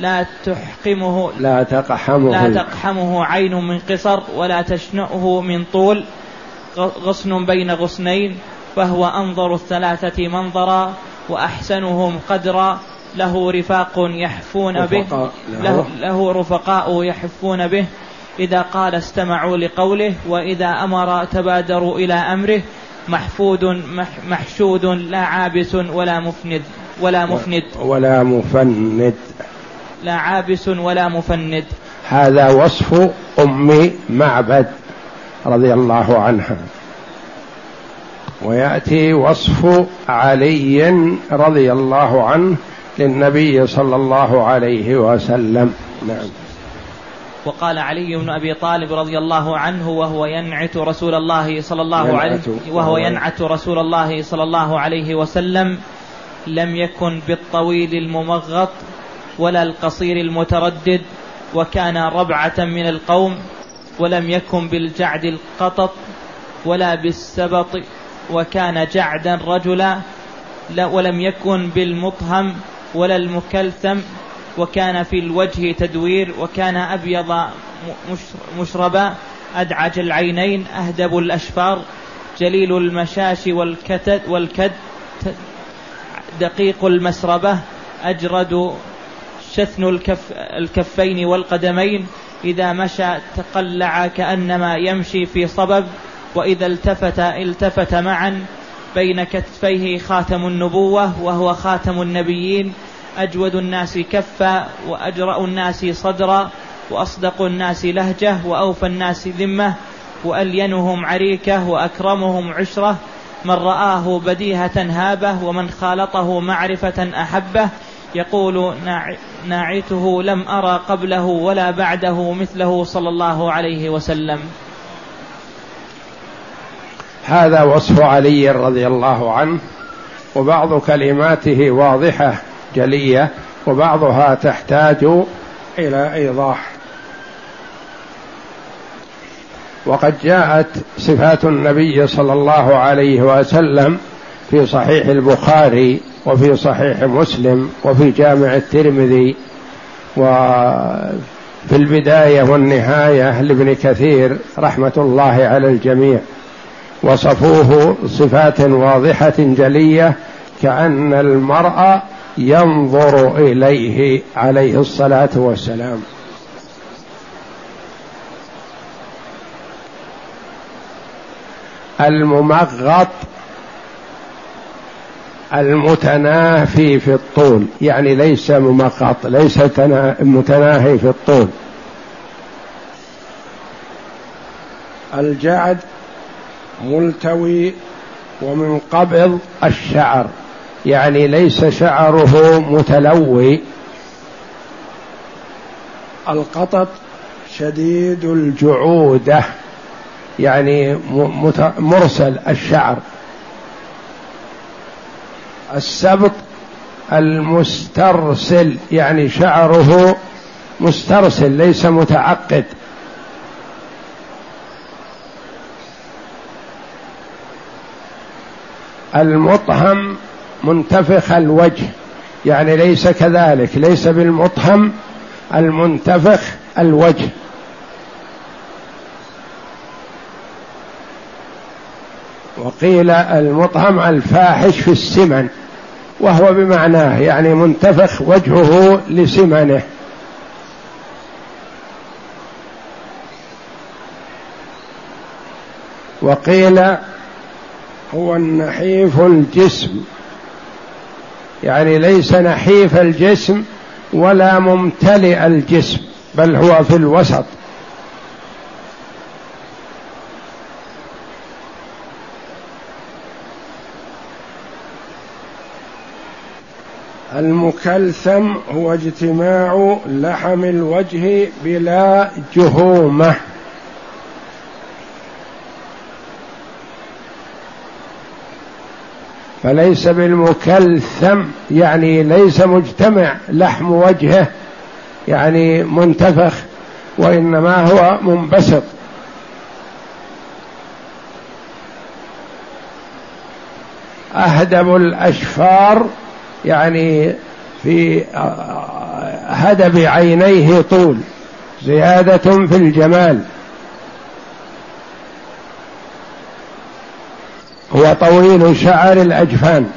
لا تحقمه لا تقحمه. لا تقحمه عين من قصر ولا تشنؤه من طول. غصن بين غصنين فهو أنظر الثلاثة منظرا وأحسنهم قدرا. له رفاق يحفون به له, له رفقاء يحفون به. إذا قال استمعوا لقوله وإذا أمر تبادروا إلى أمره محفود محشود لا عابس ولا مفند ولا مفند. ولا مفند. لا عابس ولا مفند. هذا وصف أم معبد رضي الله عنها. ويأتي وصف علي رضي الله عنه للنبي صلى الله عليه وسلم. نعم. وقال علي بن أبي طالب رضي الله عنه وهو ينعت رسول الله صلى الله عليه وهو ينعت رسول الله صلى الله عليه وسلم لم يكن بالطويل الممغط ولا القصير المتردد وكان ربعة من القوم ولم يكن بالجعد القطط ولا بالسبط وكان جعدا رجلا ولم يكن بالمطهم ولا المكلثم وكان في الوجه تدوير وكان أبيض مشربا أدعج العينين أهدب الأشفار جليل المشاش والكتد والكد دقيق المسربة أجرد شثن الكف الكفين والقدمين إذا مشى تقلع كأنما يمشي في صبب وإذا التفت التفت معا بين كتفيه خاتم النبوة وهو خاتم النبيين أجود الناس كفا وأجرأ الناس صدرا وأصدق الناس لهجة وأوفى الناس ذمة وألينهم عريكة وأكرمهم عشرة من رآه بديهة هابة ومن خالطه معرفة أحبة يقول ناعته لم أرى قبله ولا بعده مثله صلى الله عليه وسلم. هذا وصف علي رضي الله عنه وبعض كلماته واضحة جلية وبعضها تحتاج إلى إيضاح. وقد جاءت صفات النبي صلى الله عليه وسلم في صحيح البخاري وفي صحيح مسلم وفي جامع الترمذي وفي البداية والنهاية لابن كثير رحمة الله على الجميع. وصفوه صفات واضحة جلية كأن المرء ينظر إليه عليه الصلاة والسلام. الممغط المتنافي في الطول يعني ليس ممغط ليس متناهي في الطول. الجعد ملتوي ومن قبض الشعر. يعني ليس شعره متلوي. القطط شديد الجعودة يعني مرسل الشعر. السبط المسترسل يعني شعره مسترسل ليس متعقد. المطهم منتفخ الوجه. يعني ليس كذلك ليس بالمطهم المنتفخ الوجه. وقيل المطهم الفاحش في السمن وهو بمعناه يعني منتفخ وجهه لسمنه. وقيل هو النحيف الجسم. يعني ليس نحيف الجسم ولا ممتلئ الجسم بل هو في الوسط. المكلثم هو اجتماع لحم الوجه بلا جهومة. فليس بالمكلثم يعني ليس مجتمع لحم وجهه يعني منتفخ وإنما هو منبسط. أهدب الأشفار يعني في هدب عينيه طول زيادة في الجمال. هو طويل شعر الأجفان.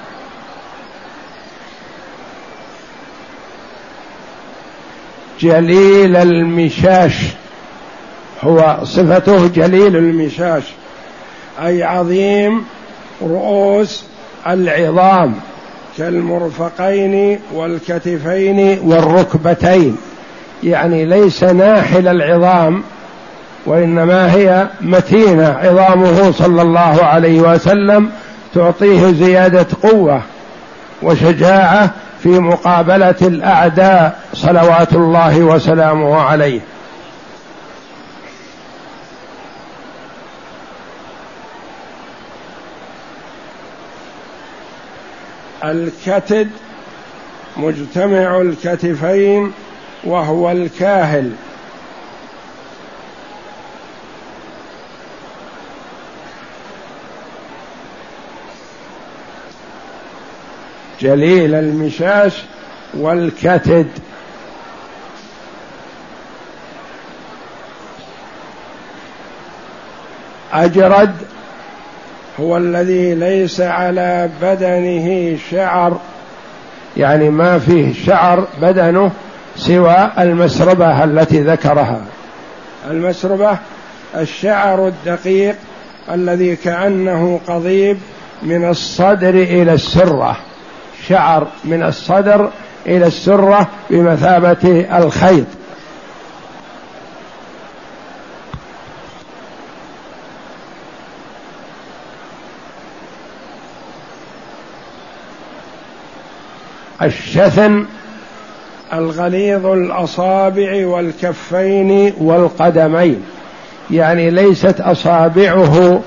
جليل المشاش هو صفته جليل المشاش أي عظيم رؤوس العظام كالمرفقين والكتفين والركبتين يعني ليس ناحل العظام وإنما هي متينة عظامه صلى الله عليه وسلم تعطيه زيادة قوة وشجاعة في مقابلة الأعداء صلوات الله وسلامه عليه. الكتد مجتمع الكتفين وهو الكاهل. جليل المشاش والكتد. أجرد هو الذي ليس على بدنه شعر يعني ما فيه شعر بدنه سوى المسربة التي ذكرها. المسربة الشعر الدقيق الذي كأنه قضيب من الصدر إلى السرة. شعر من الصدر إلى السرة بمثابة الخيط. الشثن الغليظ الأصابع والكفين والقدمين يعني ليست أصابعه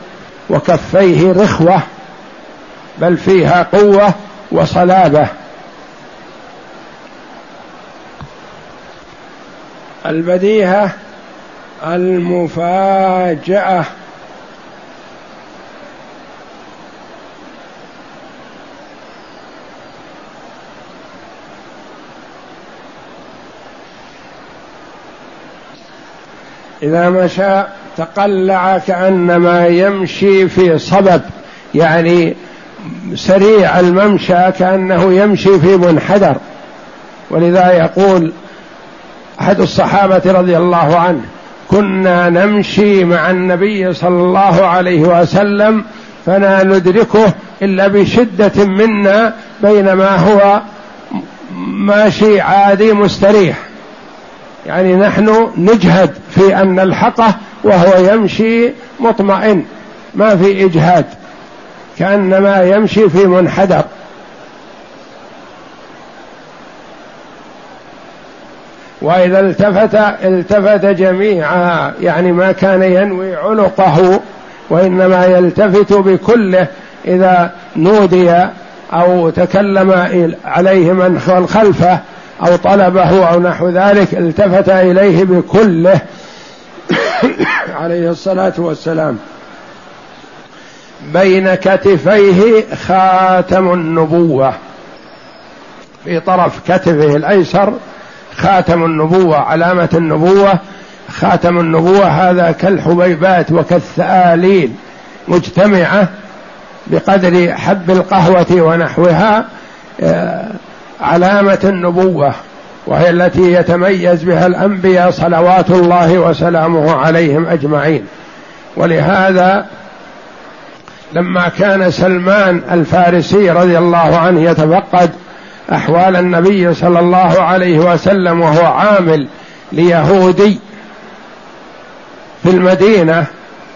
وكفيه رخوة بل فيها قوة وصلابة. البديهة المفاجأة. إذا مشى تقلع كأنما يمشي في صبب يعني سريع الممشى كأنه يمشي في منحدر. ولذا يقول أحد الصحابة رضي الله عنه كنا نمشي مع النبي صلى الله عليه وسلم فلا ندركه إلا بشدة منا بينما هو ماشي عادي مستريح. يعني نحن نجهد في أن نلحقه وهو يمشي مطمئن ما في إجهاد. كأنما يمشي في منحدر. وإذا التفت التفت جميعا يعني ما كان ينوي عنقه وإنما يلتفت بكله إذا نودي أو تكلم عليه من خلفه أو طلبه أو نحو ذلك التفت إليه بكله. عليه الصلاة والسلام. بين كتفيه خاتم النبوة. في طرف كتفه الأيسر خاتم النبوة علامة النبوة. خاتم النبوة هذا كالحبيبات وكالثآليل مجتمعة بقدر حب القهوة ونحوها آه، علامة النبوة وهي التي يتميز بها الأنبياء صلوات الله وسلامه عليهم أجمعين. ولهذا لما كان سلمان الفارسي رضي الله عنه يتفقد أحوال النبي صلى الله عليه وسلم وهو عامل ليهودي في المدينة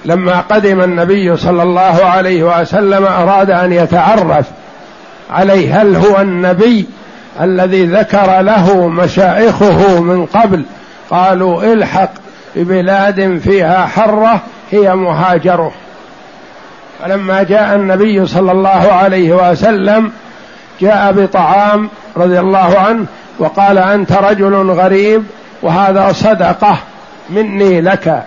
لما قدم النبي صلى الله عليه وسلم أراد أن يتعرف عليه هل هو النبي الذي ذكر له مشايخه من قبل؟ قالوا الحق ببلاد فيها حرة هي مهاجره. فلما جاء النبي صلى الله عليه وسلم جاء بطعام رضي الله عنه وقال أنت رجل غريب وهذا صدقة مني لك.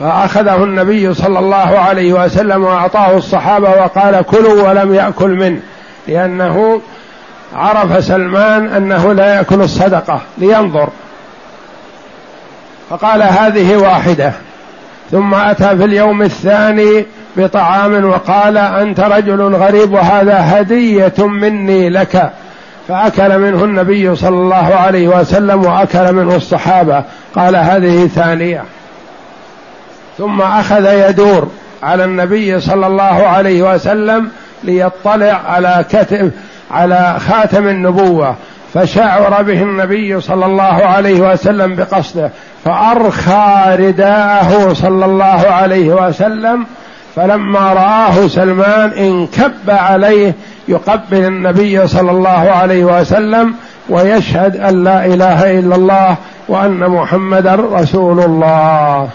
فأخذه النبي صلى الله عليه وسلم وأعطاه الصحابة وقال كلوا ولم يأكل منه لأنه عرف سلمان أنه لا يأكل الصدقة لينظر. فقال هذه واحدة. ثم أتى في اليوم الثاني بطعام وقال أنت رجل غريب وهذا هدية مني لك. فأكل منه النبي صلى الله عليه وسلم وأكل منه الصحابة. قال هذه ثانية. ثم أخذ يدور على النبي صلى الله عليه وسلم ليطلع على كتف على خاتم النبوة. فشعر به النبي صلى الله عليه وسلم بقصده فأرخى رداءه صلى الله عليه وسلم فلما رآه سلمان انكب عليه يقبل النبي صلى الله عليه وسلم ويشهد أن لا إله إلا الله وأن محمدا رسول الله.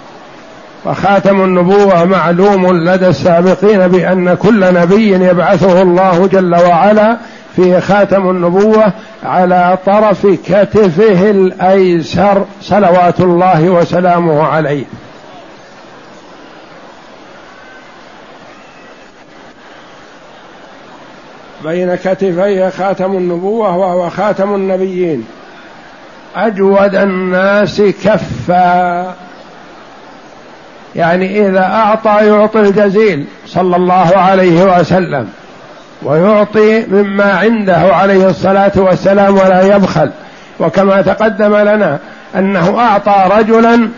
وخاتم النبوة معلوم لدى السابقين بأن كل نبي يبعثه الله جل وعلا في خاتم النبوة على طرف كتفه الأيسر صلوات الله وسلامه عليه. بين كتفيه خاتم النبوة وهو خاتم النبيين. أجود الناس كفا. يعني إذا أعطى يعطي الجزيل صلى الله عليه وسلم. ويعطي مما عنده عليه الصلاة والسلام ولا يبخل. وكما تقدم لنا أنه أعطى رجلا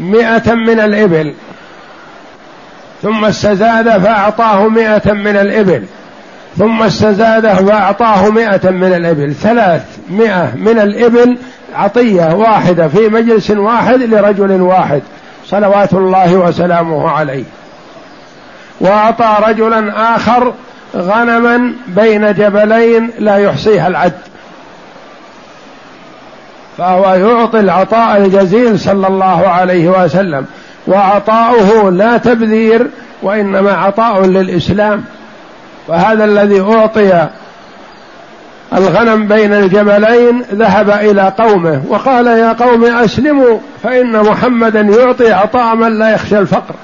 مئة من الإبل ثم استزاد فأعطاه مئة من الإبل ثم استزاده فأعطاه مئة من الإبل. ثلاث مئة من الإبل عطية واحدة في مجلس واحد لرجل واحد صلوات الله وسلامه عليه. وأعطى رجلا آخر غنما بين جبلين لا يحصيها العد. فهو يعطي العطاء الجزيل صلى الله عليه وسلم وعطاؤه لا تبذير وإنما عطاء للإسلام. فهذا الذي أعطي الغنم بين الجبلين ذهب إلى قومه وقال يا قوم أسلموا فإن محمدا يعطي عطاء من لا يخشى الفقر.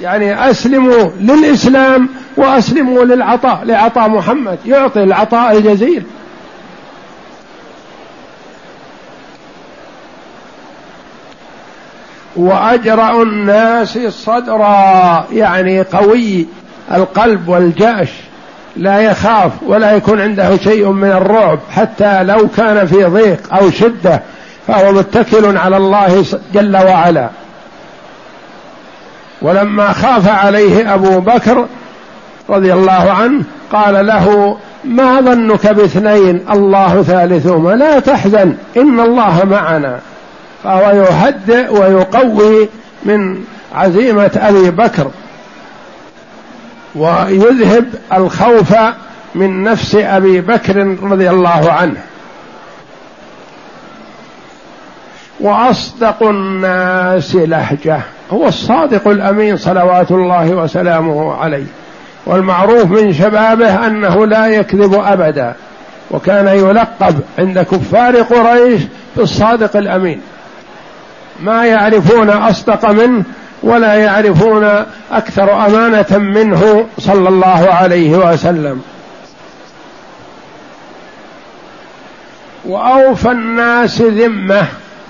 يعني أسلموا للإسلام وأسلموا للعطاء لعطاء محمد يعطي العطاء الجزيل. وأجرأ الناس صدرا يعني قوي القلب والجأش لا يخاف ولا يكون عنده شيء من الرعب حتى لو كان في ضيق أو شدة فهو متكل على الله جل وعلا. ولما خاف عليه أبو بكر رضي الله عنه قال له ما ظنك باثنين؟ الله ثالثهما. لا تحزن إن الله معنا. فهو يهدئ ويقوي من عزيمة أبي بكر ويذهب الخوف من نفس أبي بكر رضي الله عنه. وأصدق الناس لهجة هو الصادق الأمين صلوات الله وسلامه عليه. والمعروف من شبابه أنه لا يكذب أبدا وكان يلقب عند كفار قريش بالصادق الأمين. ما يعرفون أصدق منه ولا يعرفون أكثر أمانة منه صلى الله عليه وسلم. وأوفى الناس ذمة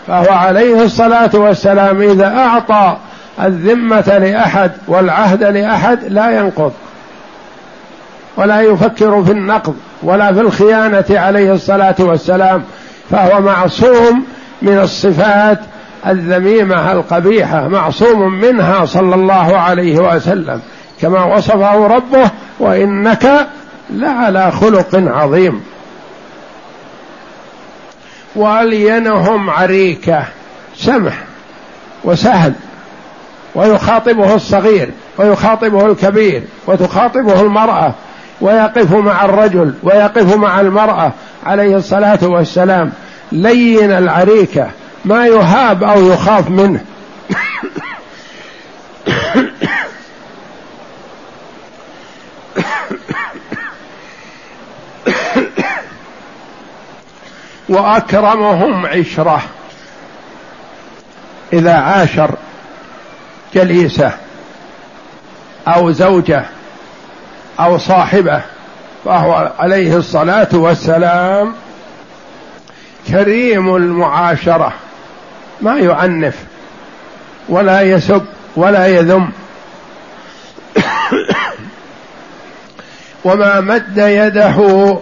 فهو عليه الصلاة والسلام إذا أعطى الذمة لأحد والعهد لأحد لا ينقض. ولا يفكر في النقض ولا في الخيانة عليه الصلاة والسلام فهو معصوم من الصفات الذميمة القبيحة معصوم منها صلى الله عليه وسلم كما وصفه ربه وإنك لعلى خلق عظيم. والينهم عريكه سمح وسهل ويخاطبه الصغير ويخاطبه الكبير وتخاطبه المرأة ويقف مع الرجل ويقف مع المرأة عليه الصلاة والسلام. لين العريكه ما يهاب أو يخاف منه. وأكرمهم عشرة. إذا عاشر جليسة أو زوجة أو صاحبه فهو عليه الصلاة والسلام كريم المعاشرة ما يعنف ولا يسب ولا يذم. وما مد يده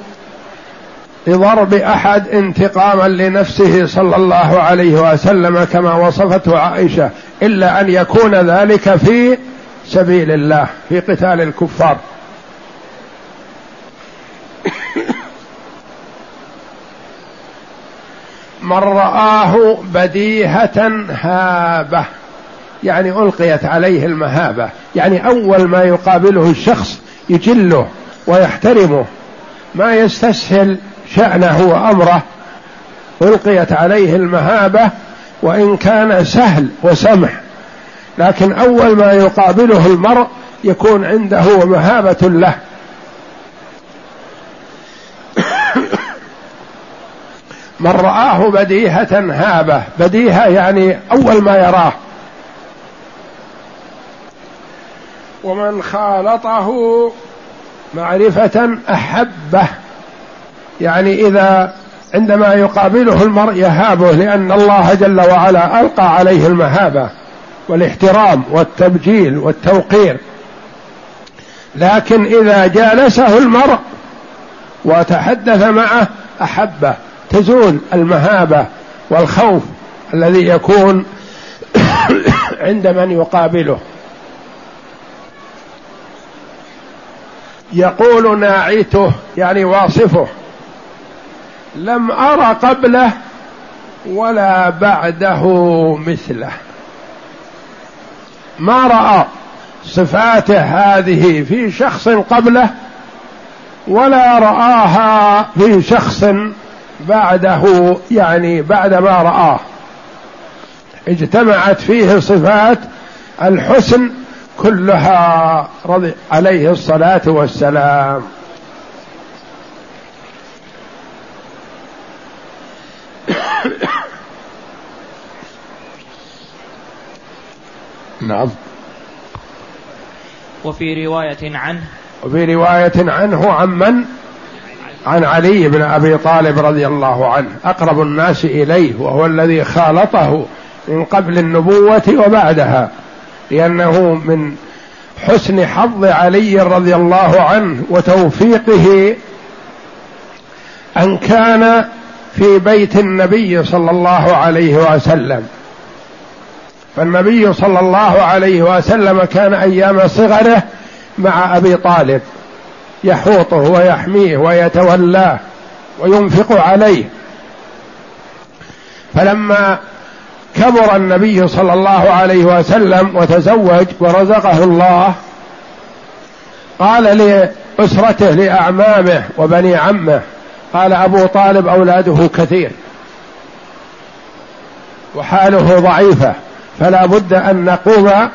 لضرب أحد انتقاما لنفسه صلى الله عليه وسلم كما وصفته عائشة إلا أن يكون ذلك في سبيل الله في قتال الكفار. من رآه بديهة هابة. يعني ألقيت عليه المهابة. يعني أول ما يقابله الشخص يجله ويحترمه. ما يستسهل شأنه وأمره. ألقيت عليه المهابة وإن كان سهل وسمح. لكن أول ما يقابله المرء يكون عنده مهابة له. من رآه بديهة هابة. بديهة يعني أول ما يراه. ومن خالطه معرفة أحبه. يعني إذا عندما يقابله المرء يهابه لأن الله جل وعلا ألقى عليه المهابة والاحترام والتبجيل والتوقير. لكن إذا جالسه المرء وتحدث معه أحبه. تزول المهابة والخوف الذي يكون عند من يقابله. يقول ناعيته يعني واصفه لم أر قبله ولا بعده مثله. ما رأى صفاته هذه في شخص قبله ولا رآها في شخص بعده يعني بعد ما رآه. اجتمعت فيه صفات الحسن كلها رضي عليه الصلاة والسلام. نعم. وفي رواية عنه وفي رواية عنه عن من؟ عن علي بن أبي طالب رضي الله عنه. أقرب الناس إليه وهو الذي خالطه من قبل النبوة وبعدها لأنه من حسن حظ علي رضي الله عنه وتوفيقه أن كان في بيت النبي صلى الله عليه وسلم. فالنبي صلى الله عليه وسلم كان أيام صغره مع أبي طالب. يحوطه ويحميه ويتولاه وينفق عليه. فلما كبر النبي صلى الله عليه وسلم وتزوج ورزقه الله قال لأسرته لأعمامه وبني عمه قال أبو طالب أولاده كثير وحاله ضعيفة فلا بد أن نقوم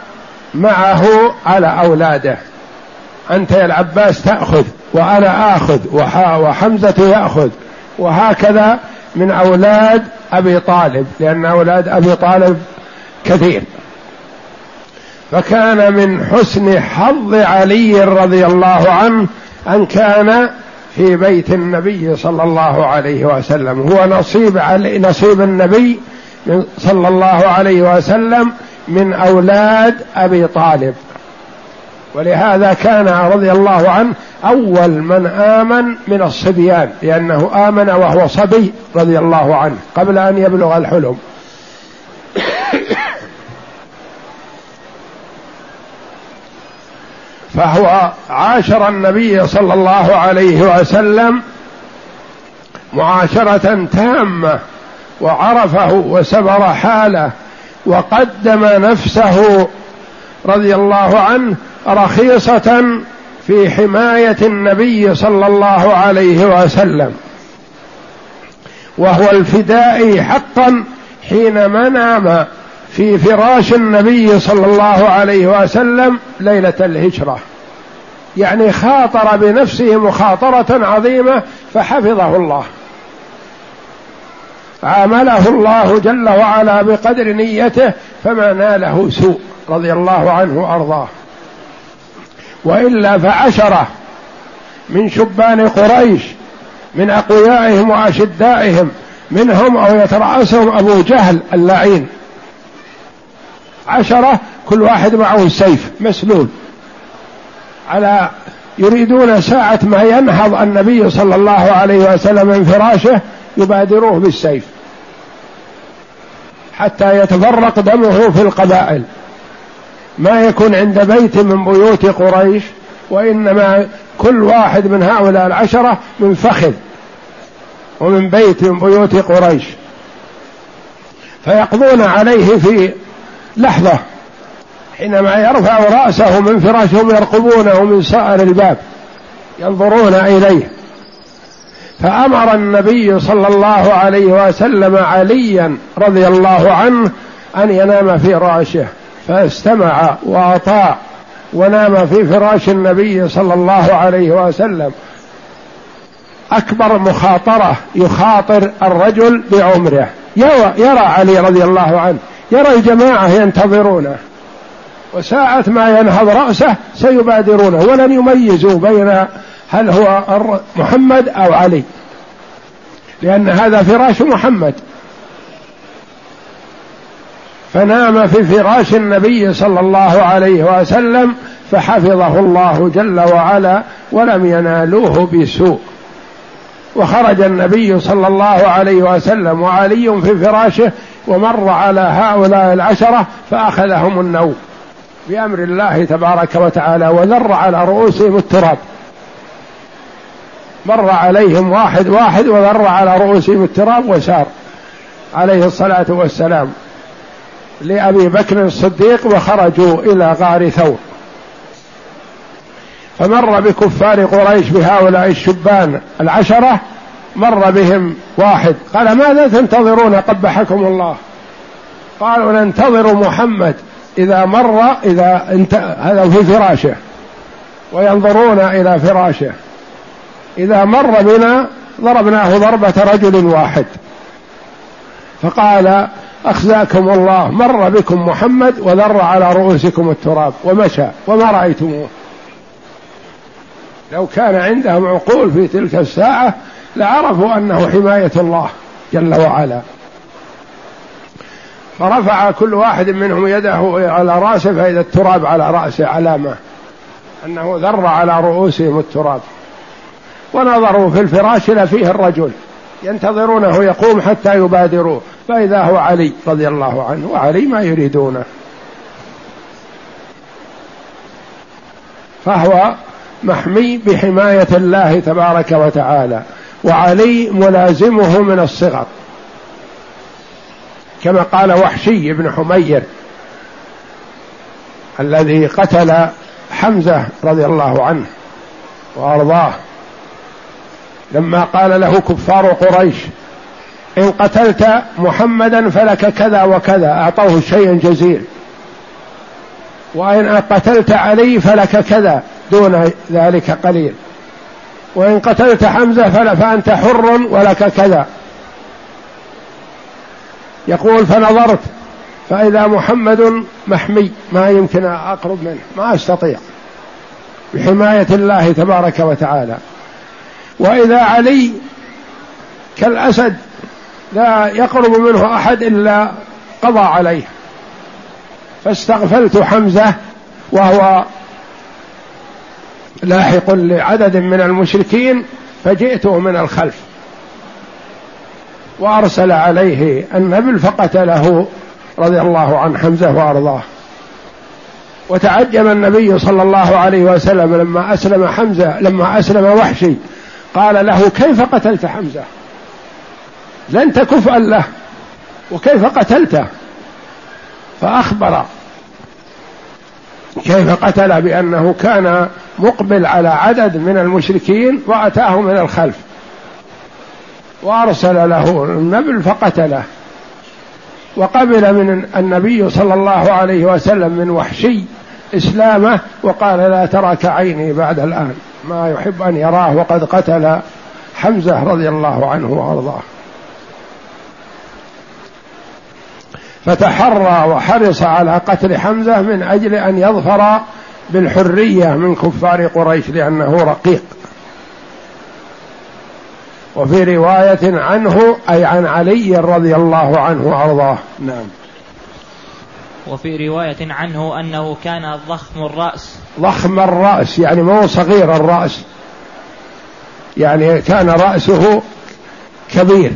معه على أولاده. أنت يا العباس تأخذ وأنا آخذ وحمزة يأخذ. وهكذا من أولاد أبي طالب لأن أولاد أبي طالب كثير. فكان من حسن حظ علي رضي الله عنه أن كان في بيت النبي صلى الله عليه وسلم. هو نصيب علي نصيب النبي صلى الله عليه وسلم من أولاد أبي طالب. ولهذا كان رضي الله عنه أول من آمن من الصبيان لأنه آمن وهو صبي رضي الله عنه قبل أن يبلغ الحلم. فهو عاشر النبي صلى الله عليه وسلم معاشرة تامة وعرفه وسبر حاله وقدم نفسه رضي الله عنه رخيصة في حماية النبي صلى الله عليه وسلم. وهو الفدائي حقا حينما نام في فراش النبي صلى الله عليه وسلم ليلة الهجرة. يعني خاطر بنفسه مخاطرة عظيمة فحفظه الله. عامله الله جل وعلا بقدر نيته فما ناله سوء رضي الله عنه وأرضاه. وإلا فعشرة من شبان قريش من أقويائهم وأشدائهم منهم أو يترأسهم أبو جهل اللعين. عشرة كل واحد معه السيف مسلول. على يريدون ساعة ما ينهض النبي صلى الله عليه وسلم من فراشه يبادروه بالسيف. حتى يتفرق دمه في القبائل. ما يكون عند بيت من بيوت قريش وإنما كل واحد من هؤلاء العشرة من فخذ ومن بيت من بيوت قريش. فيقضون عليه في لحظة حينما يرفع رأسه من فراشهم يرقبونه من سائر الباب ينظرون إليه. فأمر النبي صلى الله عليه وسلم عليا رضي الله عنه أن ينام في فراشه فاستمع وأطاع ونام في فراش النبي صلى الله عليه وسلم. أكبر مخاطرة يخاطر الرجل بعمره. يرى علي رضي الله عنه. يرى الجماعة ينتظرونه. وساعة ما ينهض رأسه سيبادرونه. ولن يميزوا بين هل هو محمد أو علي. لأن هذا فراش محمد. فنام في فراش النبي صلى الله عليه وسلم فحفظه الله جل وعلا ولم ينالوه بسوء. وخرج النبي صلى الله عليه وسلم وعلي في فراشه ومر على هؤلاء العشرة فأخذهم النوم بأمر الله تبارك وتعالى وذر على رؤوسهم التراب. مر عليهم واحد واحد وذر على رؤوسهم التراب وسار عليه الصلاة والسلام. لأبي بكر الصديق وخرجوا إلى غار ثور. فمر بكفار قريش بهؤلاء الشبان العشرة مر بهم واحد. قال ماذا تنتظرون قبحكم الله؟ قالوا ننتظر محمد إذا مر إذا انت هذا في فراشه. وينظرون إلى فراشه. إذا مر بنا ضربناه ضربة رجل واحد. فقال أخزاكم الله مر بكم محمد وذر على رؤوسكم التراب ومشى وما رأيتموه. لو كان عندهم عقول في تلك الساعة لعرفوا أنه حماية الله جل وعلا. فرفع كل واحد منهم يده على رأسه فإذا التراب على رأسه علامة أنه ذر على رؤوسهم التراب. ونظروا في الفراش فيه الرجل. ينتظرونه يقوم حتى يبادروه. فإذا هو علي رضي الله عنه وعلي ما يريدونه. فهو محمي بحماية الله تبارك وتعالى وعلي ملازمه من الصغر. كما قال وحشي بن حمير الذي قتل حمزة رضي الله عنه وأرضاه. لما قال له كفار قريش إن قتلت محمدا فلك كذا وكذا أعطوه شيئا جزيل وإن قتلت علي فلك كذا دون ذلك قليل وإن قتلت حمزة فأنت حر ولك كذا. يقول فنظرت فإذا محمد محمي ما يمكن أقرب منه ما أستطيع. بحماية الله تبارك وتعالى. وإذا علي كالأسد لا يقرب منه أحد إلا قضى عليه. فاستغفلت حمزة وهو لاحق لعدد من المشركين فجئته من الخلف. وأرسل عليه النبل فقتله رضي الله عن حمزة وأرضاه. وتعجب النبي صلى الله عليه وسلم لما أسلم حمزة لما أسلم وحشي قال له كيف قتلت حمزة؟ لن تكفأ له. وكيف قتلته فأخبر. كيف قتل؟ بأنه كان مقبل على عدد من المشركين وأتاه من الخلف. وأرسل له النبل فقتله. وقبل من النبي صلى الله عليه وسلم من وحشي إسلامه وقال لا ترك عيني بعد الآن. ما يحب أن يراه وقد قتل حمزة رضي الله عنه وأرضاه. فتحرى وحرص على قتل حمزة من أجل أن يظفر بالحرية من كفار قريش لأنه رقيق. وفي رواية عنه أي عن علي رضي الله عنه وأرضاه. نعم. وفي رواية عنه أنه كان ضخم الرأس. ضخم الرأس يعني مو صغير الرأس. يعني كان رأسه كبير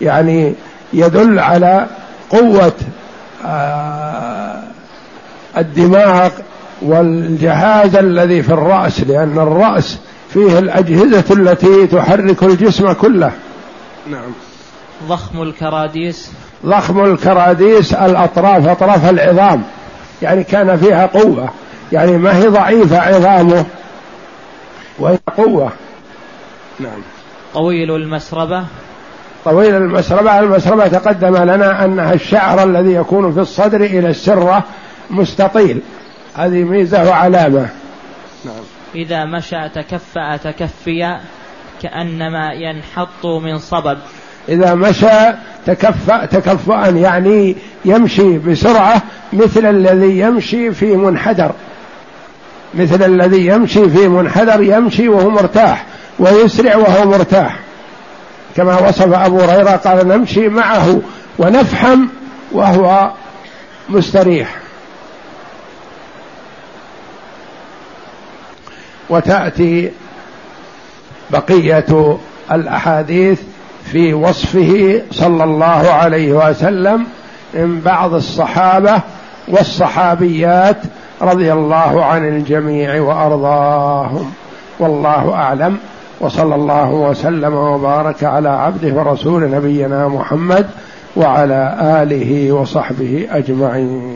يعني يدل على قوة آه، الدماغ والجهاز الذي في الرأس لأن الرأس فيه الأجهزة التي تحرك الجسم كله. نعم. ضخم الكراديس. ضخم الكراديس الأطراف أطراف العظام. يعني كان فيها قوة. يعني ما هي ضعيفة عظامه وهي قوة. نعم. طويل المسربة؟ طويل المسربة المسربة تقدم لنا أنها الشعر الذي يكون في الصدر إلى السرة مستطيل. هذه ميزة وعلامة. نعم. إذا مشى تكفأ تكفيا كأنما ينحط من صبب. إذا مشى تكفأ تكفؤا يعني يمشي بسرعة مثل الذي يمشي في منحدر. مثل الذي يمشي في منحدر يمشي وهو مرتاح ويسرع وهو مرتاح. كما وصف أبو هريرة قال نمشي معه ونفحم وهو مستريح. وتأتي بقية الأحاديث في وصفه صلى الله عليه وسلم من بعض الصحابة والصحابيات رضي الله عن الجميع وأرضاهم. والله أعلم. وصلى الله وسلم وبارك على عبده ورسول نبينا محمد وعلى آله وصحبه أجمعين.